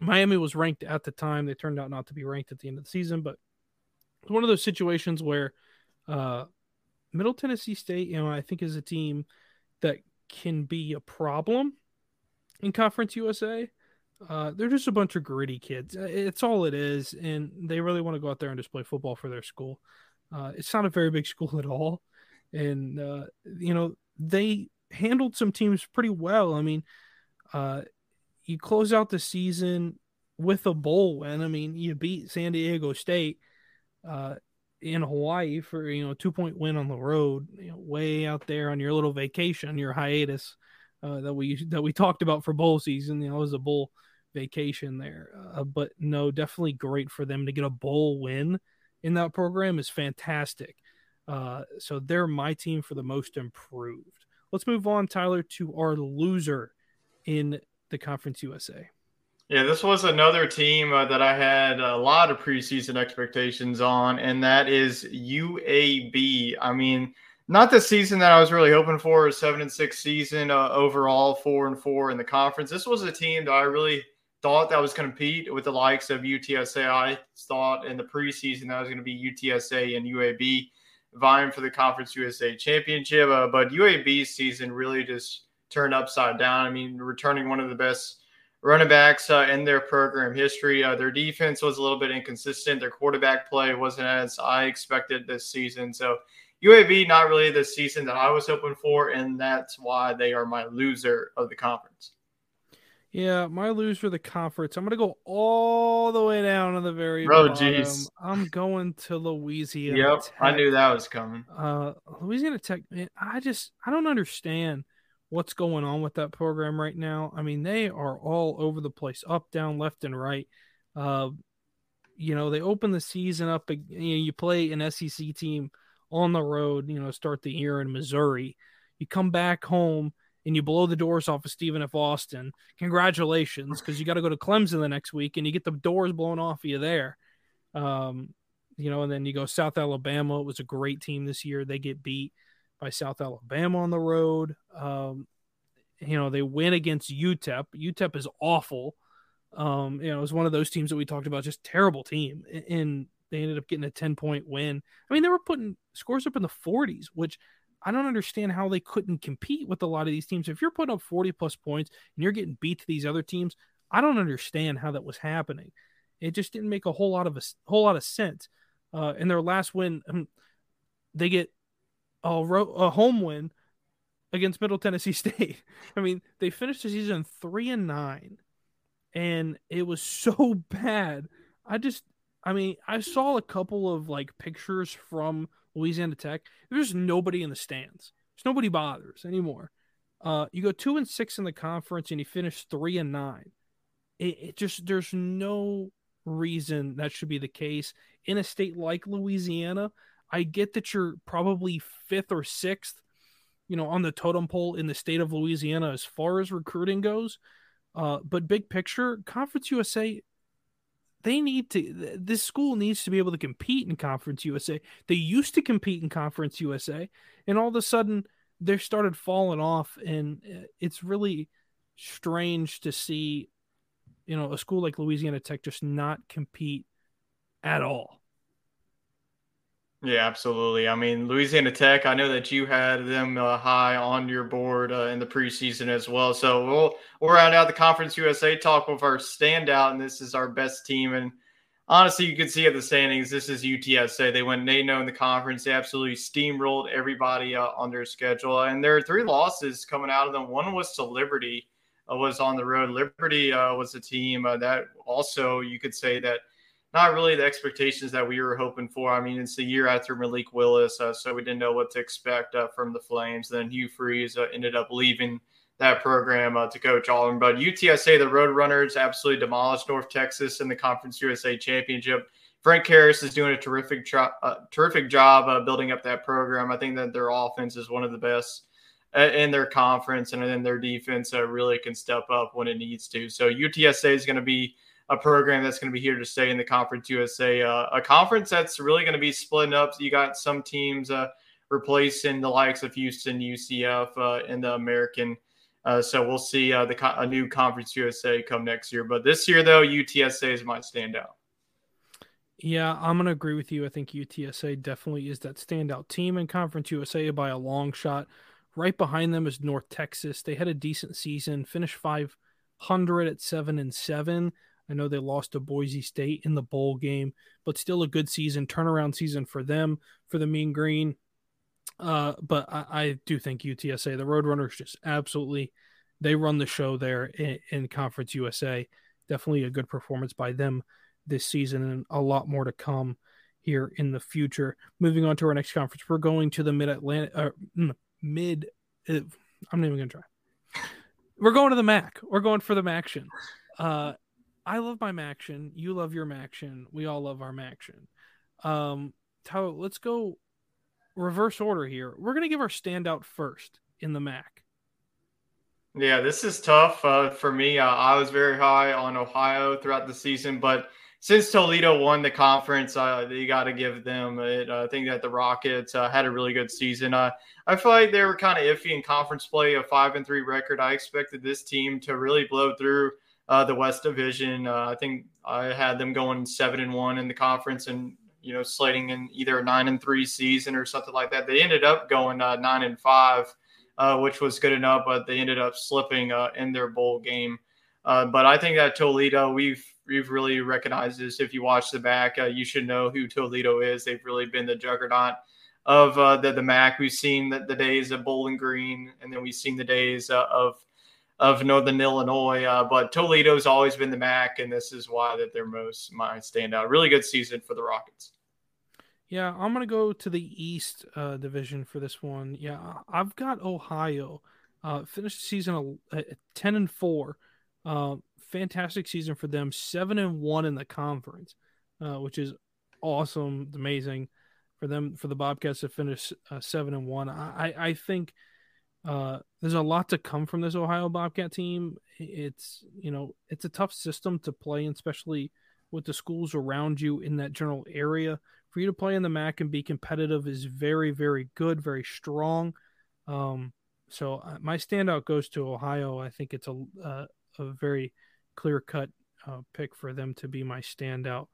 Miami was ranked at the time. They turned out not to be ranked at the end of the season, but it's one of those situations where uh, Middle Tennessee State, you know, I think is a team that can be a problem in Conference USA. Uh, they're just a bunch of gritty kids. Uh, It's all it is, and they really want to go out there and display football for their school. Uh, it's not a very big school at all, and uh, you know they handled some teams pretty well. I mean, uh, you close out the season with a bowl win. I mean, you beat San Diego State uh, in Hawaii for you know a two point win on the road, you know, way out there on your little vacation, your hiatus uh, that we that we talked about for bowl season. You know, it was a bowl vacation there, uh, but no, definitely great for them to get a bowl win in that program is fantastic. Uh, so they're my team for the most improved. Let's move on, Tyler, to our loser in the Conference USA. Yeah, this was another team uh, that I had a lot of preseason expectations on, and that is UAB. I mean, not the season that I was really hoping for, a seven and six season uh, overall, four and four in the conference. This was a team that I really thought that was going to compete with the likes of UTSA. I thought in the preseason that was going to be UTSA and UAB vying for the Conference USA championship, uh, but UAB's season really just turned upside down. I mean, returning one of the best running backs uh, in their program history. Uh, their defense was a little bit inconsistent. Their quarterback play wasn't as I expected this season. So UAB not really the season that I was hoping for, and that's why they are my loser of the conference. Yeah, my loser for the conference. I'm gonna go all the way down to the very Oh, bottom. jeez. I'm going to Louisiana. Yep, I knew that was coming. Uh, Louisiana Tech. Man, I just I don't understand what's going on with that program right now. I mean, they are all over the place, up, down, left, and right. Uh, you know, they open the season up. You, know, you play an SEC team on the road. You know, start the year in Missouri. You come back home and you blow the doors off of Stephen F. Austin. Congratulations, because you got to go to Clemson the next week and you get the doors blown off of you there. Um, you know, and then you go South Alabama. It was a great team this year. They get beat by South Alabama on the road. Um, you know, they win against UTEP. UTEP is awful. Um, you know, it was one of those teams that we talked about, just terrible team. And they ended up getting a 10 point win. I mean, they were putting scores up in the 40s, which I don't understand how they couldn't compete with a lot of these teams. If you're putting up 40 plus points and you're getting beat to these other teams, I don't understand how that was happening. It just didn't make a whole lot of a whole lot of sense. Uh, in their last win, um, they get a, ro- a home win against Middle Tennessee State. I mean, they finished the season three and nine, and it was so bad. I just, I mean, I saw a couple of like pictures from Louisiana Tech. There's nobody in the stands. There's nobody bothers anymore. Uh, you go two and six in the conference, and you finish three and nine. It, it just there's no reason that should be the case in a state like Louisiana. I get that you're probably fifth or sixth, you know, on the totem pole in the state of Louisiana as far as recruiting goes. Uh, but big picture, Conference USA, they need to. This school needs to be able to compete in Conference USA. They used to compete in Conference USA, and all of a sudden they started falling off, and uh, it's really strange to see, you know, a school like Louisiana Tech just not compete at all. Yeah, absolutely. I mean, Louisiana Tech, I know that you had them uh, high on your board uh, in the preseason as well. So we'll, we'll round out the Conference USA talk with our standout, and this is our best team. And honestly, you can see at the standings, this is UTSA. They went 8 0 in the conference. They absolutely steamrolled everybody uh, on their schedule. And there are three losses coming out of them. One was to Liberty, uh, was on the road. Liberty uh, was a team uh, that also, you could say that – not really the expectations that we were hoping for. I mean, it's the year after Malik Willis, uh, so we didn't know what to expect uh, from the Flames. Then Hugh Freeze uh, ended up leaving that program uh, to coach Auburn. But UTSA, the Roadrunners, absolutely demolished North Texas in the Conference USA Championship. Frank Harris is doing a terrific, uh, terrific job building up that program. I think that their offense is one of the best uh, in their conference, and then their defense really can step up when it needs to. So UTSA is going to be a program that's going to be here to stay in the Conference USA, uh, a conference that's really going to be splitting up. You got some teams uh, replacing the likes of Houston, UCF, uh, and the American. Uh, so we'll see uh, the a new Conference USA come next year. But this year, though, UTSA is my standout. Yeah, I'm going to agree with you. I think UTSA definitely is that standout team in Conference USA by a long shot. Right behind them is North Texas. They had a decent season, finished 500 at 7 and 7. I know they lost to Boise State in the bowl game, but still a good season, turnaround season for them, for the Mean Green. Uh, but I, I, do think UTSA, the Roadrunners, just absolutely they run the show there in, in, Conference USA. Definitely a good performance by them this season, and a lot more to come here in the future. Moving on to our next conference, we're going to the Mid Atlantic, uh, mid. Uh, I'm not even gonna try. We're going to the MAC. We're going for the MACtion. Uh, I love my MACtion. You love your MACtion. We all love our MACtion. Um, Tyler, let's go reverse order here. We're gonna give our standout first in the MAC. Yeah, this is tough uh, for me. Uh, I was very high on Ohio throughout the season, but since Toledo won the conference, uh, you got to give them it. I think that the Rockets uh, had a really good season. Uh, I feel like they were kind of iffy in conference play, a five and three record. I expected this team to really blow through uh, the West Division. Uh, I think I had them going seven and one in the conference, and you know, slating in either a nine and three season or something like that. They ended up going uh, nine and five, uh, which was good enough, but they ended up slipping uh, in their bowl game. Uh, but I think that Toledo, we've we've really recognized this. If you watch the back, you should know who Toledo is. They've really been the juggernaut of the the MAC. We've seen the, the days of Bowling Green, and then we've seen the days of of Northern Illinois. Uh, but Toledo's always been the MAC, and this is why that they're most my standout. Really good season for the Rockets. Yeah, I'm gonna go to the East uh, Division for this one. Yeah, I've got Ohio. Uh, finished the season ten and four. Uh, fantastic season for them. Seven and one in the conference, uh, which is awesome, amazing for them for the Bobcats to finish uh, seven and one. I I think uh, there's a lot to come from this Ohio Bobcat team. It's you know it's a tough system to play, in, especially with the schools around you in that general area. For you to play in the MAC and be competitive is very very good, very strong. Um, so uh, my standout goes to Ohio. I think it's a uh, a very clear cut uh, pick for them to be my standout.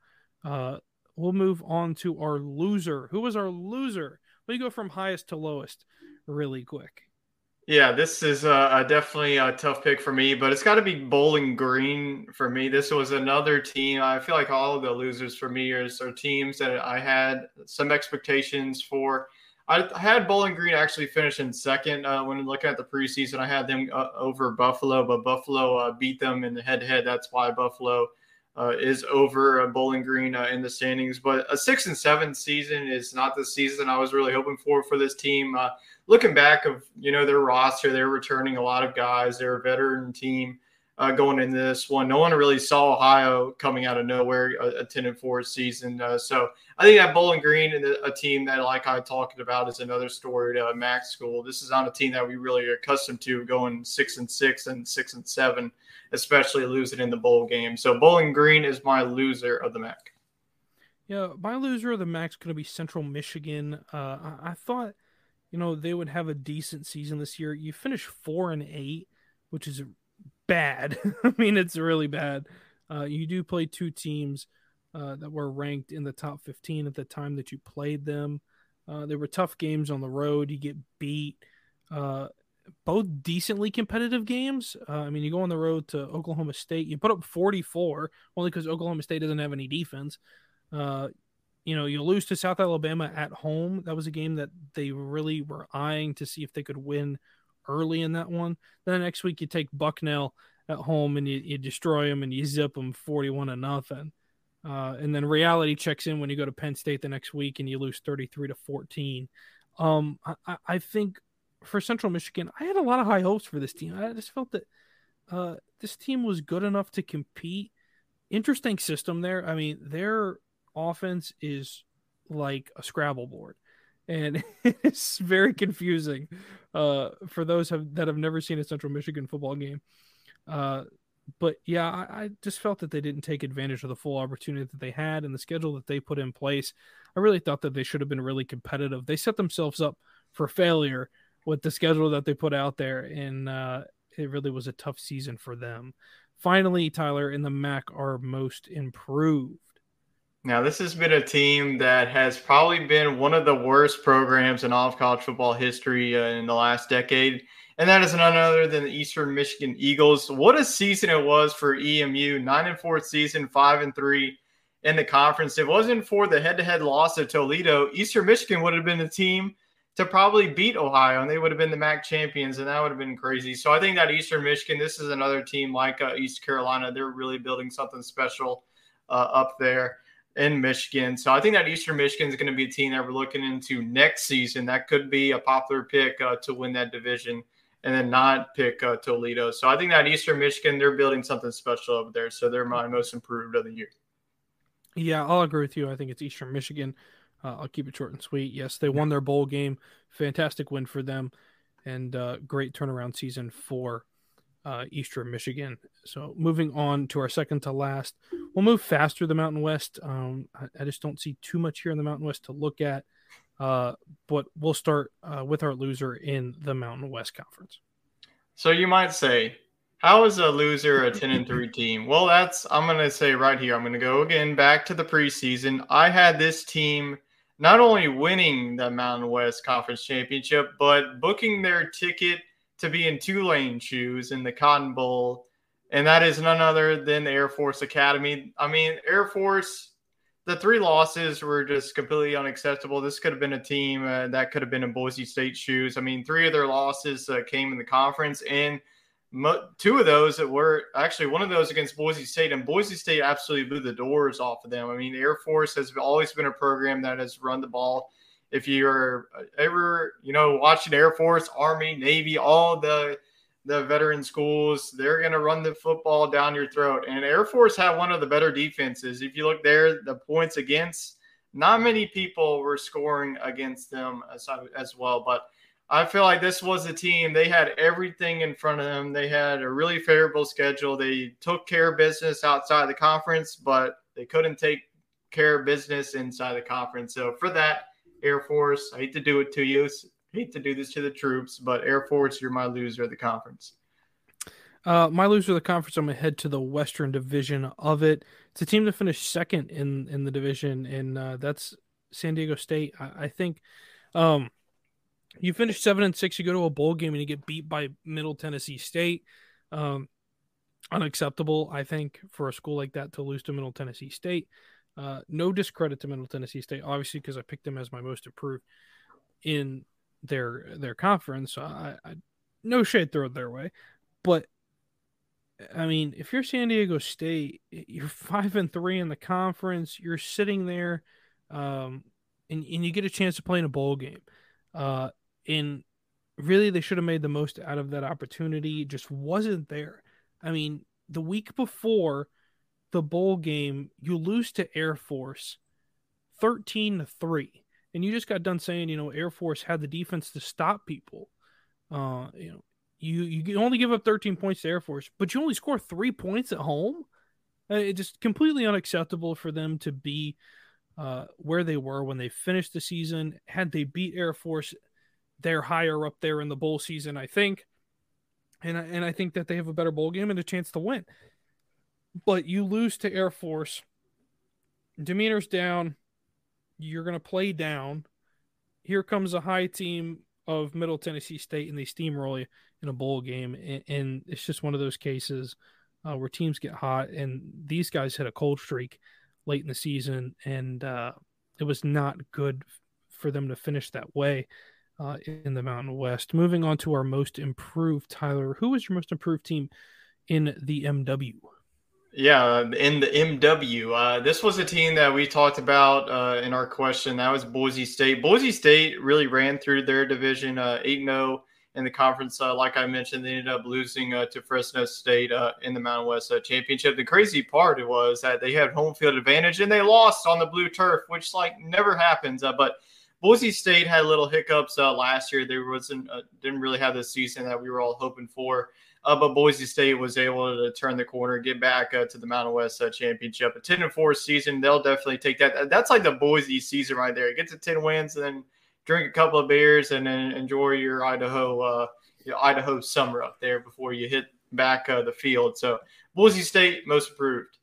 Uh, we'll move on to our loser. Who was our loser? We go from highest to lowest really quick. Yeah, this is a, a definitely a tough pick for me, but it's got to be Bowling Green for me. This was another team. I feel like all of the losers for me are, are teams that I had some expectations for. I, had Bowling Green actually finish in second uh, when looking at the preseason. I had them uh, over Buffalo, but Buffalo uh, beat them in the head-to-head. That's why Buffalo uh, is over Bowling Green uh, in the standings. But a six and seven season is not the season I was really hoping for for this team. Uh, looking back of you know their roster, they're returning a lot of guys. They're a veteran team uh, going into this one. No one really saw Ohio coming out of nowhere, a, a 10 and 4 season. Uh, so I think that Bowling Green and a team that, like I talked about, is another story to Mac School. This is not a team that we really are accustomed to going six and six and six and seven, especially losing in the bowl game. So Bowling Green is my loser of the MAC. Yeah, my loser of the MAC is going to be Central Michigan. Uh, I, I thought, you know, they would have a decent season this year. You finish four and eight, which is bad. I mean, it's really bad. Uh, you do play two teams uh, that were ranked in the top 15 at the time that you played them. Uh, they were tough games on the road. You get beat. Uh, both decently competitive games. Uh, I mean, you go on the road to Oklahoma State. You put up 44 only because Oklahoma State doesn't have any defense. Uh, you know, you lose to South Alabama at home. That was a game that they really were eyeing to see if they could win early in that one. Then the next week you take Bucknell at home and you, you destroy them and you zip them 41 to nothing. Uh, and then reality checks in when you go to Penn State the next week and you lose 33 to 14. Um, I, I think for Central Michigan, I had a lot of high hopes for this team. I just felt that uh, this team was good enough to compete. Interesting system there. I mean, their offense is like a Scrabble board and it's very confusing uh, for those have, that have never seen a Central Michigan football game. Uh, but yeah, I, I, just felt that they didn't take advantage of the full opportunity that they had and the schedule that they put in place. I really thought that they should have been really competitive. They set themselves up for failure with the schedule that they put out there, and uh, it really was a tough season for them. Finally, Tyler and the MAC are most improved. Now, this has been a team that has probably been one of the worst programs in all of college football history uh, in the last decade. And that is none other than the Eastern Michigan Eagles. What a season it was for EMU. Nine and four season, five and three in the conference. If it wasn't for the head to head loss of Toledo, Eastern Michigan would have been the team to probably beat Ohio, and they would have been the MAC champions, and that would have been crazy. So I think that Eastern Michigan, this is another team like uh, East Carolina. They're really building something special uh, up there in Michigan. So I think that Eastern Michigan is going to be a team that we're looking into next season. That could be a popular pick uh, to win that division and then not pick uh, Toledo. So I think that Eastern Michigan, they're building something special over there. So they're my most improved of the year. Yeah, I'll agree with you. I think it's Eastern Michigan. Uh, I'll keep it short and sweet. Yes, they won their bowl game. Fantastic win for them and uh, great turnaround season for uh, Eastern Michigan. So moving on to our second to last, we'll move fast through the Mountain West. Um, I, I, just don't see too much here in the Mountain West to look at, uh, but we'll start uh, with our loser in the Mountain West Conference. So you might say, how is a loser a 10 and 3 team? Well, that's, I'm going to say right here, I'm going to go again back to the preseason. I had this team not only winning the Mountain West Conference Championship, but booking their ticket – to be in Tulane shoes in the Cotton Bowl, and that is none other than the Air Force Academy. I mean, Air Force, the three losses were just completely unacceptable. This could have been a team uh, that could have been in Boise State shoes. I mean, three of their losses uh, came in the conference, and two of those that were actually one of those against Boise State, and Boise State absolutely blew the doors off of them. I mean, Air Force has always been a program that has run the ball if you're uh, ever, you know, watching Air Force, Army, Navy, all the the veteran schools, they're going to run the football down your throat. And Air Force had one of the better defenses. If you look there, the points against, not many people were scoring against them as, as well. But I feel like this was a team, they had everything in front of them. They had a really favorable schedule. They took care of business outside the conference, but they couldn't take care of business inside the conference. So for that, Air Force. I hate to do it to you. I hate to do this to the troops, but Air Force, you're my loser of the conference. Uh, my loser of the conference, I'm gonna head to the Western Division of it. It's a team that finished second in in the division, and uh, that's San Diego State. I, I think um, you finish seven and six, you go to a bowl game and you get beat by Middle Tennessee State. Um, unacceptable, I think, for a school like that to lose to Middle Tennessee State. Uh, no discredit to Middle Tennessee State, obviously, because I picked them as my most improved in their their conference. I, I no shade thrown their way, but I mean, if you're San Diego State, you're five and three in the conference. You're sitting there, um, and and you get a chance to play in a bowl game. Uh, and really, they should have made the most out of that opportunity. It just wasn't there. I mean, the week before the bowl game, you lose to Air Force 13 to 3. And you just got done saying, you know, Air Force had the defense to stop people. Uh, you know, you you only give up 13 points to Air Force, but you only score 3 points at home. Uh, it's just completely unacceptable for them to be uh, where they were when they finished the season. Had they beat Air Force, they're higher up there in the bowl season, I think. And I, and I think that they have a better bowl game and a chance to win but you lose to Air Force. Demeanor's down. You're going to play down. Here comes a high team of Middle Tennessee State, and they steamroll you in a bowl game. And, it's just one of those cases uh, where teams get hot, and these guys hit a cold streak late in the season, and uh, it was not good for them to finish that way uh, in the Mountain West. Moving on to our most improved, Tyler. Who was your most improved team in the MW? Yeah, in the MW, uh, this was a team that we talked about uh, in our question. That was Boise State. Boise State really ran through their division uh, 8 0 in the conference. Uh, like I mentioned, they ended up losing uh, to Fresno State uh, in the Mountain West Championship. The crazy part was that they had home field advantage and they lost on the blue turf, which like never happens. but Boise State had little hiccups last year. There wasn't didn't really have the season that we were all hoping for. Uh, but Boise State was able to turn the corner, get back uh, to the Mountain West uh, Championship. A 10 and 4 season, they'll definitely take that. That's like the Boise season right there. Get to 10 wins and then drink a couple of beers and then enjoy your Idaho uh, your Idaho summer up there before you hit back uh, the field. So Boise State most improved.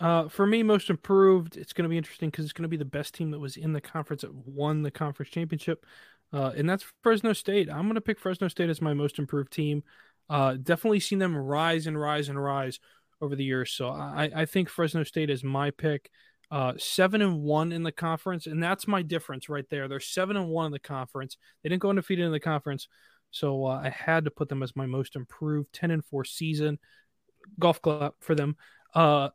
Uh, for me, most improved. It's going to be interesting because it's going to be the best team that was in the conference that won the conference championship, and that's Fresno State. I'm going to pick Fresno State as my most improved team. Uh, definitely seen them rise and rise and rise over the years. So I, I think Fresno State is my pick. Uh, seven and one in the conference, and that's my difference right there. They're seven and one in the conference. They didn't go undefeated in the conference, so uh, I had to put them as my most improved. Ten and four season, golf club for them. Uh,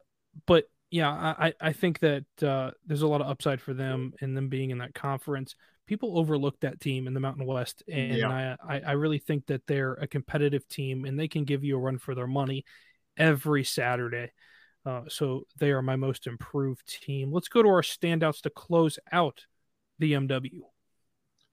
but yeah, I I think that uh, there's a lot of upside for them and them being in that conference people overlook that team in the Mountain West, and yeah. I, I really think that they're a competitive team and they can give you a run for their money every Saturday. Uh, so they are my most improved team. Let's go to our standouts to close out the MW.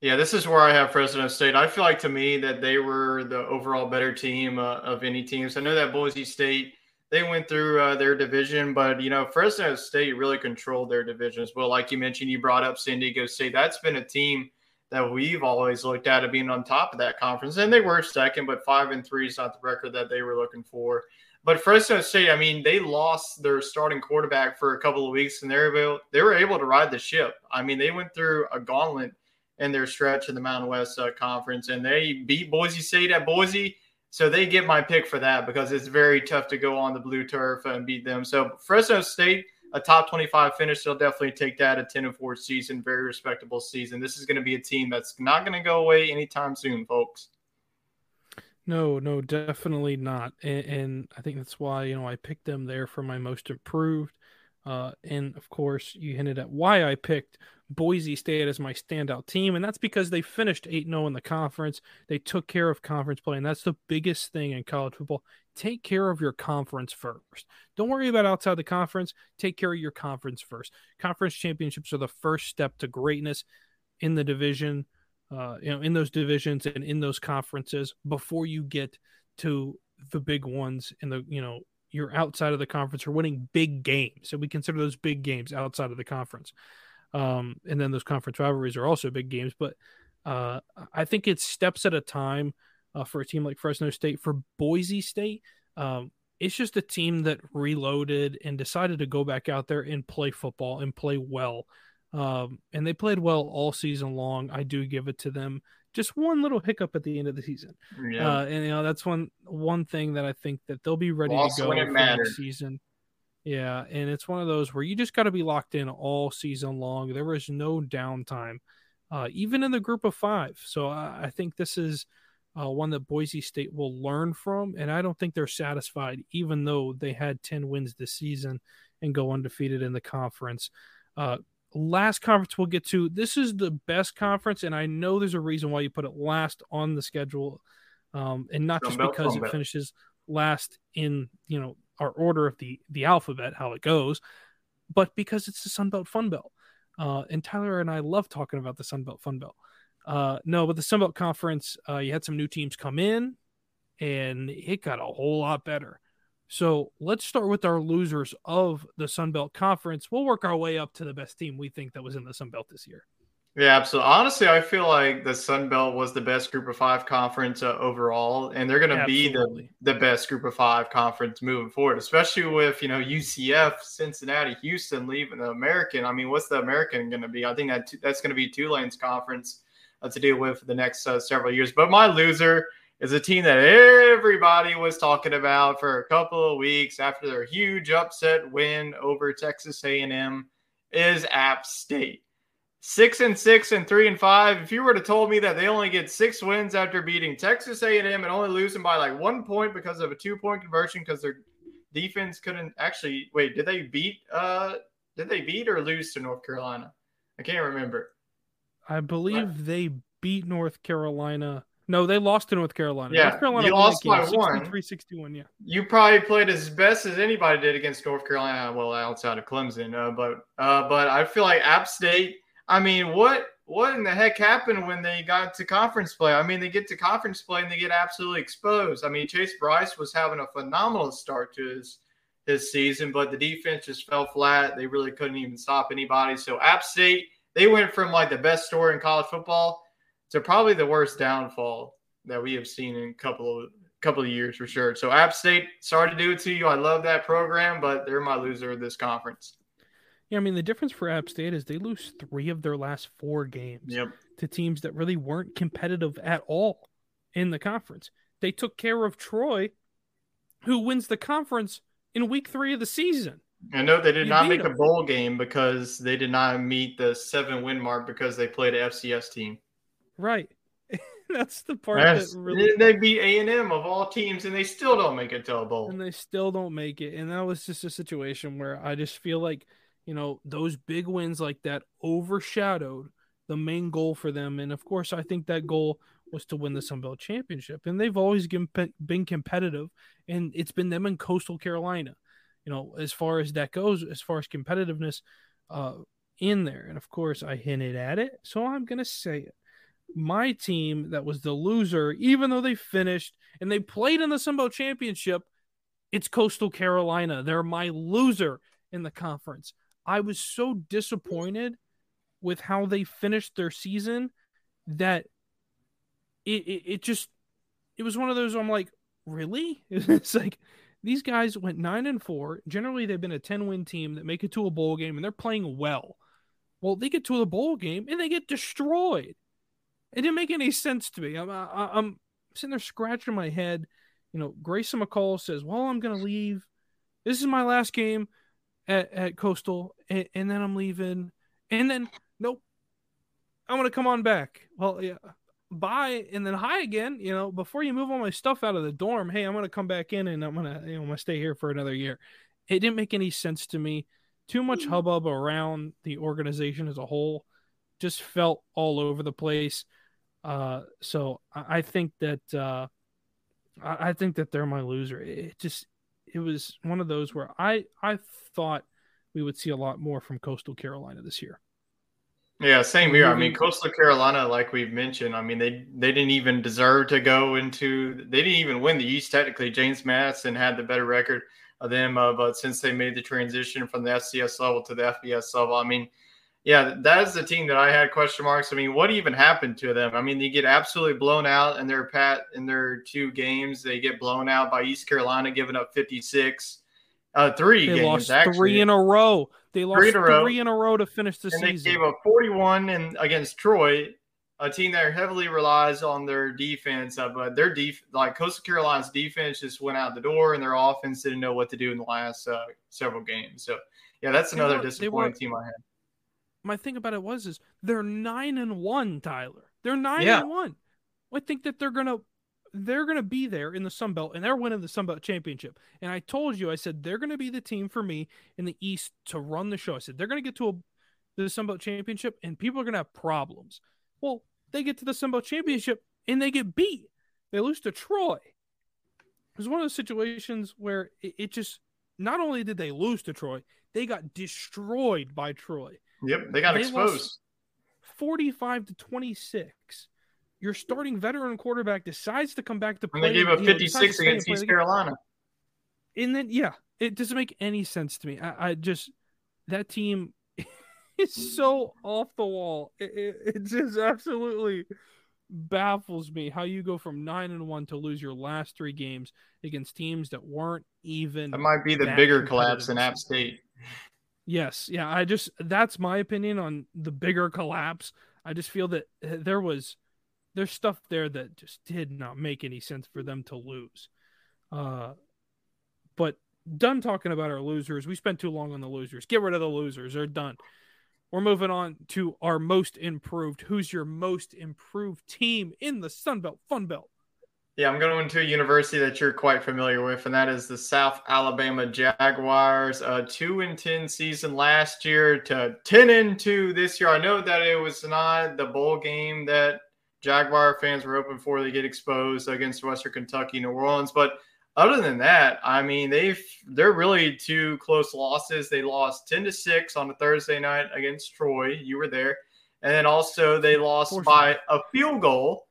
Yeah, this is where I have Fresno State. I feel like to me that they were the overall better team uh, of any teams. I know that Boise State they went through uh, their division, but you know Fresno State really controlled their division as well. Like you mentioned, you brought up San Diego State. That's been a team that we've always looked at of being on top of that conference, and they were second, but five and three is not the record that they were looking for. But Fresno State, I mean, they lost their starting quarterback for a couple of weeks, and they were able, they were able to ride the ship. I mean, they went through a gauntlet in their stretch in the Mountain West uh, Conference, and they beat Boise State at Boise so they get my pick for that because it's very tough to go on the blue turf and beat them. So Fresno State, a top 25 finish, they'll definitely take that. A 10 and 4 season, very respectable season. This is going to be a team that's not going to go away anytime soon, folks. No, no, definitely not. And, and, I think that's why, you know, I picked them there for my most improved. Uh, and of course, you hinted at why I picked Boise State as my standout team, and that's because they finished 8 0 in the conference. They took care of conference play, and that's the biggest thing in college football. Take care of your conference first. Don't worry about outside the conference. Take care of your conference first. Conference championships are the first step to greatness in the division, uh, you know, in those divisions and in those conferences before you get to the big ones in the, you know, you're outside of the conference or winning big games. So we consider those big games outside of the conference. Um, and then those conference rivalries are also big games. But uh, I think it's steps at a time uh, for a team like Fresno State. For Boise State, um, it's just a team that reloaded and decided to go back out there and play football and play well. Um, and they played well all season long. I do give it to them. Just one little hiccup at the end of the season. Yeah. Uh, and you know that's one one thing that I think that they'll be ready Lost to go for next season. Yeah, and it's one of those where you just got to be locked in all season long. There was no downtime, uh, even in the group of five. So I, I think this is uh, one that Boise State will learn from, and I don't think they're satisfied, even though they had ten wins this season and go undefeated in the conference. Uh, last conference we'll get to. This is the best conference, and I know there's a reason why you put it last on the schedule, um, and not just Belt, because it Belt. finishes last in you know our order of the the alphabet, how it goes, but because it's the Sun Belt Fun Belt. Uh, and Tyler and I love talking about the Sun Belt Fun Belt. Uh, no, but the Sun Belt Conference, uh, you had some new teams come in, and it got a whole lot better. So let's start with our losers of the Sun Belt Conference. We'll work our way up to the best team we think that was in the Sun Belt this year. Yeah, absolutely. Honestly, I feel like the Sun Belt was the best Group of Five conference uh, overall, and they're going to be the, the best Group of Five conference moving forward, especially with you know UCF, Cincinnati, Houston leaving the American. I mean, what's the American going to be? I think that that's going to be Tulane's conference uh, to deal with for the next uh, several years. But my loser is a team that everybody was talking about for a couple of weeks after their huge upset win over Texas A&M is App State six and six and three and five. If you were to told me that they only get six wins after beating Texas A&M and only losing by like one point because of a two point conversion because their defense couldn't actually wait. Did they beat? Uh, did they beat or lose to North Carolina? I can't remember. I believe they beat North Carolina. No, they lost to North Carolina. Yeah, North Carolina you lost game, by one. 63 61. Yeah. You probably played as best as anybody did against North Carolina. Well, outside of Clemson, uh, but uh, but I feel like App State. I mean, what what in the heck happened when they got to conference play? I mean, they get to conference play and they get absolutely exposed. I mean, Chase Brice was having a phenomenal start to his his season, but the defense just fell flat. They really couldn't even stop anybody. So App State, they went from like the best story in college football to probably the worst downfall that we have seen in a couple of couple of years for sure. So App State, sorry to do it to you. I love that program, but they're my loser of this conference. Yeah, I mean, the difference for App State is they lose three of their last four games Yep. to teams that really weren't competitive at all in the conference. They took care of Troy, who wins the conference in week three of the season. I know they did You not make a bowl game because they did not meet the seven win mark because they played an FCS team. Right. That's the part That's- that really They beat A and M of all teams, and they still don't make it to a bowl. and they still don't make it. And that was just a situation where I just feel like, you know, those big wins like that overshadowed the main goal for them. And of course, I think that goal was to win the Sun Belt Championship. And they've always been, competitive, and it's been them and Coastal Carolina, you know, as far as that goes, as far as competitiveness uh, in there. And of course, I hinted at it, so I'm going to say it. My team that was the loser, even though they finished and they played in the Sun Belt Championship, it's Coastal Carolina. They're my loser in the conference. I was so disappointed with how they finished their season that it, it, it just it was one of those I'm like, really? It's like these guys went nine and four. Generally, they've been a 10 win team that make it to a bowl game and they're playing well. Well, they get to the bowl game and they get destroyed. It didn't make any sense to me. I'm, I, I'm sitting there scratching my head. You know, Grayson McCall says, Well, I'm going to leave. This is my last game at, at Coastal, and, and then I'm leaving. And then, nope, I'm to come on back. Well, yeah, bye. And then hi again. You know, before you move all my stuff out of the dorm, hey, I'm going to come back in and I'm going to, you know, I'm to stay here for another year. It didn't make any sense to me. Too much hubbub around the organization as a whole. Just felt all over the place. Uh, so I, I think that uh, I, I think that they're my loser. It just it was one of those where I I thought we would see a lot more from Coastal Carolina this year. Yeah, same here. I mean, Coastal Carolina, like we've mentioned, I mean, they they didn't even deserve to go into. They didn't even win the East technically. James Madison had the better record of them, uh, but since they made the transition from the FCS level to the FBS level, I mean, yeah, that is the team that I had question marks. I mean, what even happened to them? I mean, they get absolutely blown out in their pat in their two games. They get blown out by East Carolina, giving up fifty six. Uh, three They games lost actually. three in a row. They lost Three in a row. in a row to finish the and they season. gave up 41 and against Troy, a team that heavily relies on their defense. Uh, but their def like Coastal Carolina's defense just went out the door, and their offense didn't know what to do in the last uh, several games. So yeah, that's another were- disappointing were- team I had. My thing about it was is they're nine and one, Tyler. They're nine Yeah. and one. I think that they're gonna they're gonna be there in the Sun Belt and they're winning the Sun Belt championship. And I told you, I said they're gonna be the team for me in the East to run the show. I said they're gonna get to a the Sun Belt championship and people are gonna have problems. Well, they get to the Sun Belt championship and they get beat. They lose to Troy. It was one of those situations where it, it just not only did they lose to Troy, they got destroyed by Troy. Yep, they got They exposed. 45 to 26. Your starting veteran quarterback decides to come back to play. and they gave up know, decides to 56 stay and against East. Carolina. And then, yeah, it doesn't make any sense to me. I, I just, that team is so off the wall. It, it, it just absolutely baffles me how you go from 9 and 1 to lose your last three games against teams that weren't even. That might be the bigger collapse in App. State. Yes, yeah, I just that's my opinion on the bigger collapse. I just feel that uh, there was there's stuff there that just did not make any sense for them to lose. Uh but done talking about our losers. We spent too long on the losers. Get rid of the losers. They're done. We're moving on to our most improved. Who's your most improved team in the Sun Belt, Fun Belt? Yeah, I'm going to a university that you're quite familiar with, and that is the South Alabama Jaguars. A two and ten season last year to ten and two this year. I know that it was not the bowl game that Jaguar fans were hoping for. They get exposed against Western Kentucky, New Orleans, but other than that, I mean they've they're really two close losses. They lost ten to six on a Thursday night against Troy. You were there, and then also they lost by a field goal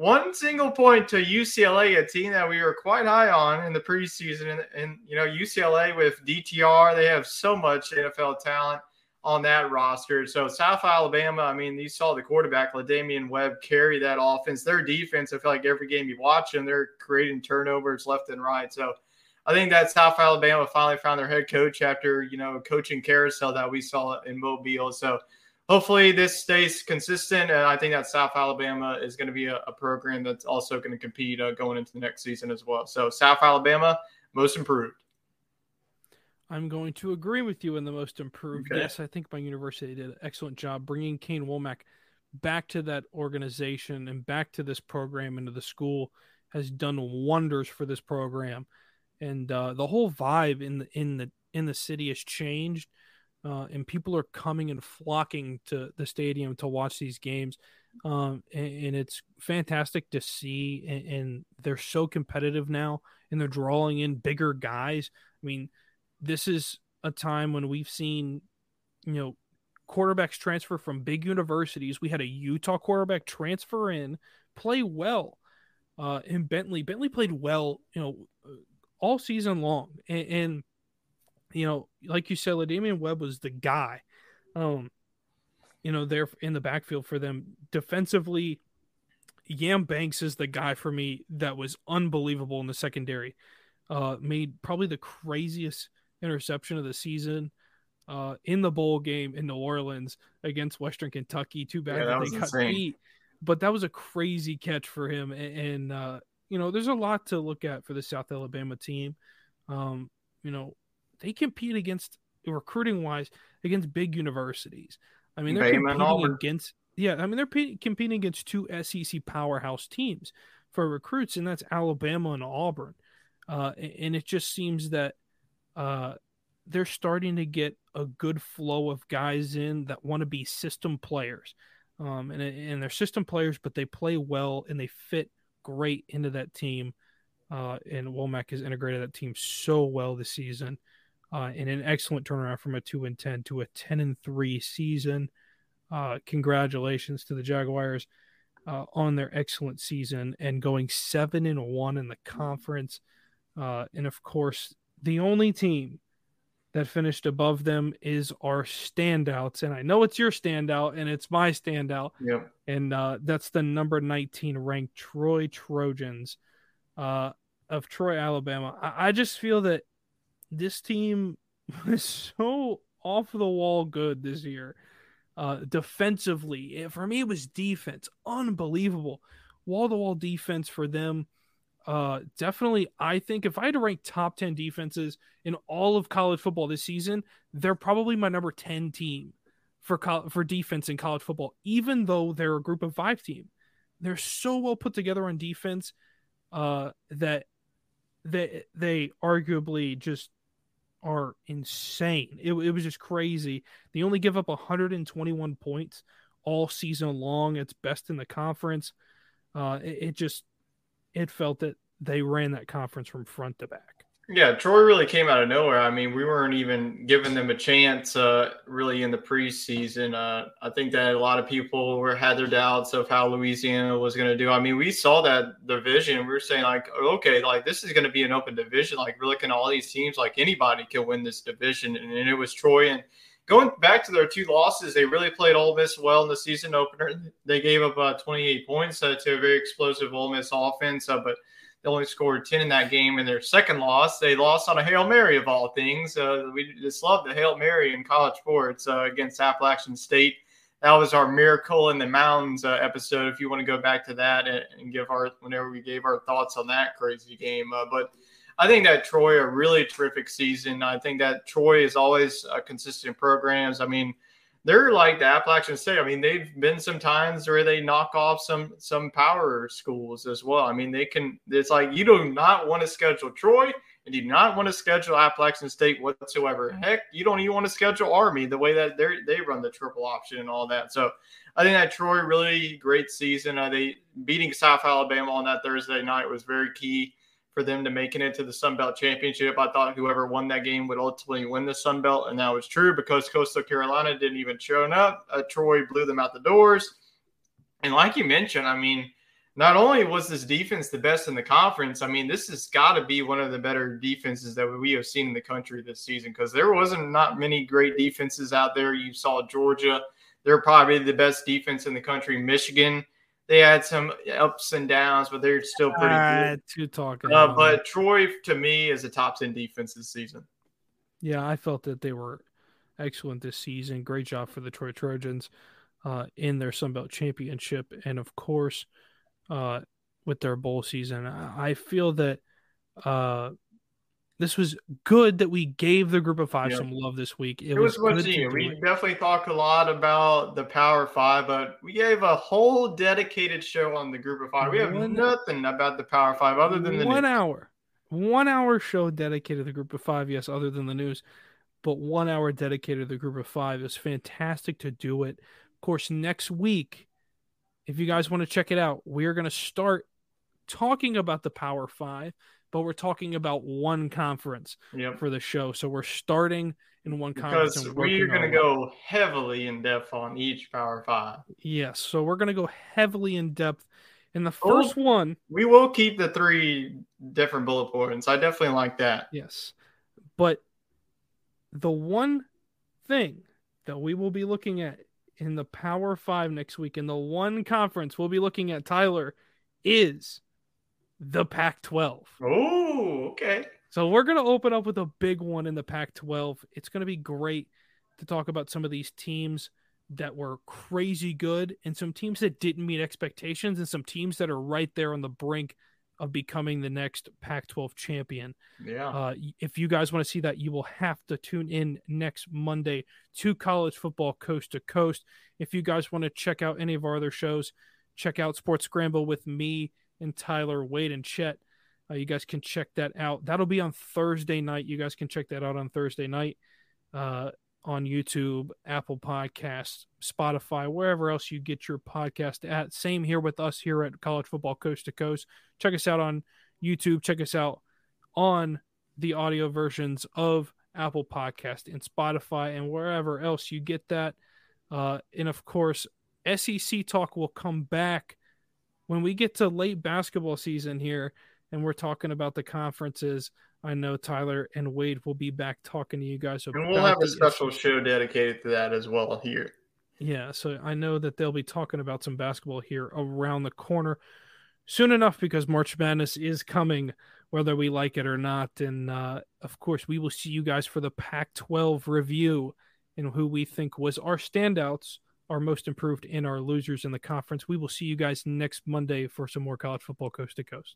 one single point to UCLA, a team that we were quite high on in the preseason. And, and, you know, UCLA with DTR, they have so much NFL talent on that roster. So South Alabama, I mean, you saw the quarterback, LaDamian Webb, carry that offense. Their defense, I feel like every game you watch them, they're creating turnovers left and right. So I think that South Alabama finally found their head coach after, you know, coaching carousel that we saw in Mobile. So hopefully this stays consistent. And I think that South Alabama is going to be a, a program that's also going to compete uh, going into the next season as well. So South Alabama, most improved. I'm going to agree with you in the most improved. Okay. Yes, I think my university did an excellent job bringing Kane Wommack back to that organization and back to this program into the school has done wonders for this program, and uh, the whole vibe in the in the in the city has changed, uh, and people are coming and flocking to the stadium to watch these games, um, and, and it's fantastic to see. And, and they're so competitive now, and they're drawing in bigger guys. I mean, this is a time when we've seen, you know, quarterbacks transfer from big universities. We had a Utah quarterback transfer in, play well. Uh, and Bentley, Bentley played well, you know, all season long. And, and you know, like you said, Damian Webb was the guy. Um, you know, there in the backfield for them defensively. Yam Banks is the guy for me that was unbelievable in the secondary. Uh, made probably the craziest interception of the season uh, in the bowl game in New Orleans against Western Kentucky. Too bad Yeah, that, that they got beat, but that was a crazy catch for him. And, and uh, you know, there's a lot to look at for the South Alabama team. Um, you know, they compete against recruiting wise against big universities. I mean, they're Bama and competing against yeah. I mean, they're pe- competing against two SEC powerhouse teams for recruits, and that's Alabama and Auburn. Uh, and it just seems that uh, they're starting to get a good flow of guys in that want to be system players. Um, and, and they're system players, but they play well and they fit great into that team. Uh, and Wommack has integrated that team so well this season. Uh, and an excellent turnaround from a two and ten to a ten and three season. Uh, congratulations to the Jaguars uh, on their excellent season and going seven and one in the conference. Uh, and of course, the only team that finished above them is our standouts. And I know it's your standout and it's my standout. Yep. And uh, that's the number 19 ranked Troy Trojans uh, of Troy, Alabama. I, I just feel that this team was so off the wall good this year. Uh, defensively, for me, it was defense, unbelievable, wall to wall defense for them. Uh, definitely, I think if I had to rank top 10 defenses in all of college football this season, they're probably my number 10 team for co- for defense in college football, even though they're a group of five team. They're so well put together on defense uh, that they they arguably just are insane. It, it was just crazy. They only give up 121 points all season long. It's best in the conference. Uh, it, it just it felt that they ran that conference from front to back. Yeah, Troy really came out of nowhere. I mean, we weren't even giving them a chance uh, really in the preseason. Uh, I think that a lot of people were had their doubts of how Louisiana was going to do. I mean, we saw that division. We were saying like, okay, like this is going to be an open division. Like we're looking at all these teams, like anybody can win this division, and, and it was Troy. And going back to their two losses, they really played Ole Miss well in the season opener. They gave up uh, 28 points uh, to a very explosive Ole Miss offense, uh, but they only scored 10 in that game. In their second loss, they lost on a Hail Mary of all things. Uh, we just love the Hail Mary in college sports uh, against Appalachian State. That was our Miracle in the Mountains uh, episode. If you want to go back to that and, and, give our, whenever we gave our thoughts on that crazy game. Uh, but I think that Troy, a really terrific season. I think that Troy is always a consistent programs. I mean, they're like the Appalachian State. I mean, they've been some times where they knock off some some power schools as well. I mean, they can. It's like you do not want to schedule Troy and you do not want to schedule Appalachian State whatsoever. Heck, you don't even want to schedule Army the way that they they run the triple option and all that. So I think that Troy really great season. Uh, they beating South Alabama on that Thursday night was very key for them to making it to the Sun Belt Championship. I thought whoever won that game would ultimately win the Sun Belt, and that was true because Coastal Carolina didn't even show up. Uh, Troy blew them out the doors. And like you mentioned, I mean, not only was this defense the best in the conference, I mean, this has got to be one of the better defenses that we have seen in the country this season because there wasn't not many great defenses out there. You saw Georgia; they're probably the best defense in the country. Michigan they had some ups and downs, but they're still pretty uh, good. To talking, uh, but Troy to me is a top ten defense this season. Yeah, I felt that they were excellent this season. Great job for the Troy Trojans uh, in their Sun Belt championship, and of course, uh, with their bowl season. I feel that uh, this was good that we gave the group of five yeah. some love this week. It, it was, was good. To we definitely talked a lot about the Power Five, but we gave a whole dedicated show on the group of five. We have one, nothing about the Power Five other than the one news. hour, one hour show dedicated to the group of five. Yes, other than the news, but one hour dedicated to the group of five is fantastic to do it. Of course, next week, if you guys want to check it out, we're going to start talking about the Power Five but we're talking about one conference yep. for the show. So we're starting in one conference. because conference. we're going to go heavily in depth on each Power Five. Yes. So we're going to go heavily in depth. In the first oh, one, we will keep the three different bullet points. I definitely like that. Yes. But the one thing that we will be looking at in the Power Five next week, in the one conference we'll be looking at, Tyler, is the Pac 12. Oh, okay. So we're going to open up with a big one in the Pac 12. It's going to be great to talk about some of these teams that were crazy good and some teams that didn't meet expectations and some teams that are right there on the brink of becoming the next Pac 12 champion. Yeah. Uh, if you guys want to see that, you will have to tune in next Monday to college football coast to coast. If you guys want to check out any of our other shows, check out Sports Scramble with me and Tyler Wade and Chet. Uh, you guys can check that out. That'll be on Thursday night. You guys can check that out on Thursday night uh, on YouTube, Apple Podcasts, Spotify, wherever else you get your podcast at. Same here with us here at College Football Coast to Coast. Check us out on YouTube. Check us out on the audio versions of Apple Podcast and Spotify and wherever else you get that. Uh, and of course, SEC Talk will come back when we get to late basketball season here and we're talking about the conferences, I know Tyler and Wade will be back talking to you guys about. And we'll have a special issues. show dedicated to that as well here. Yeah, so I know that they'll be talking about some basketball here around the corner soon enough because March Madness is coming whether we like it or not. And uh, of course, we will see you guys for the Pac 12 review and who we think was our standouts, our most improved, and our losers in the conference. We will see you guys next Monday for some more college football coast to coast.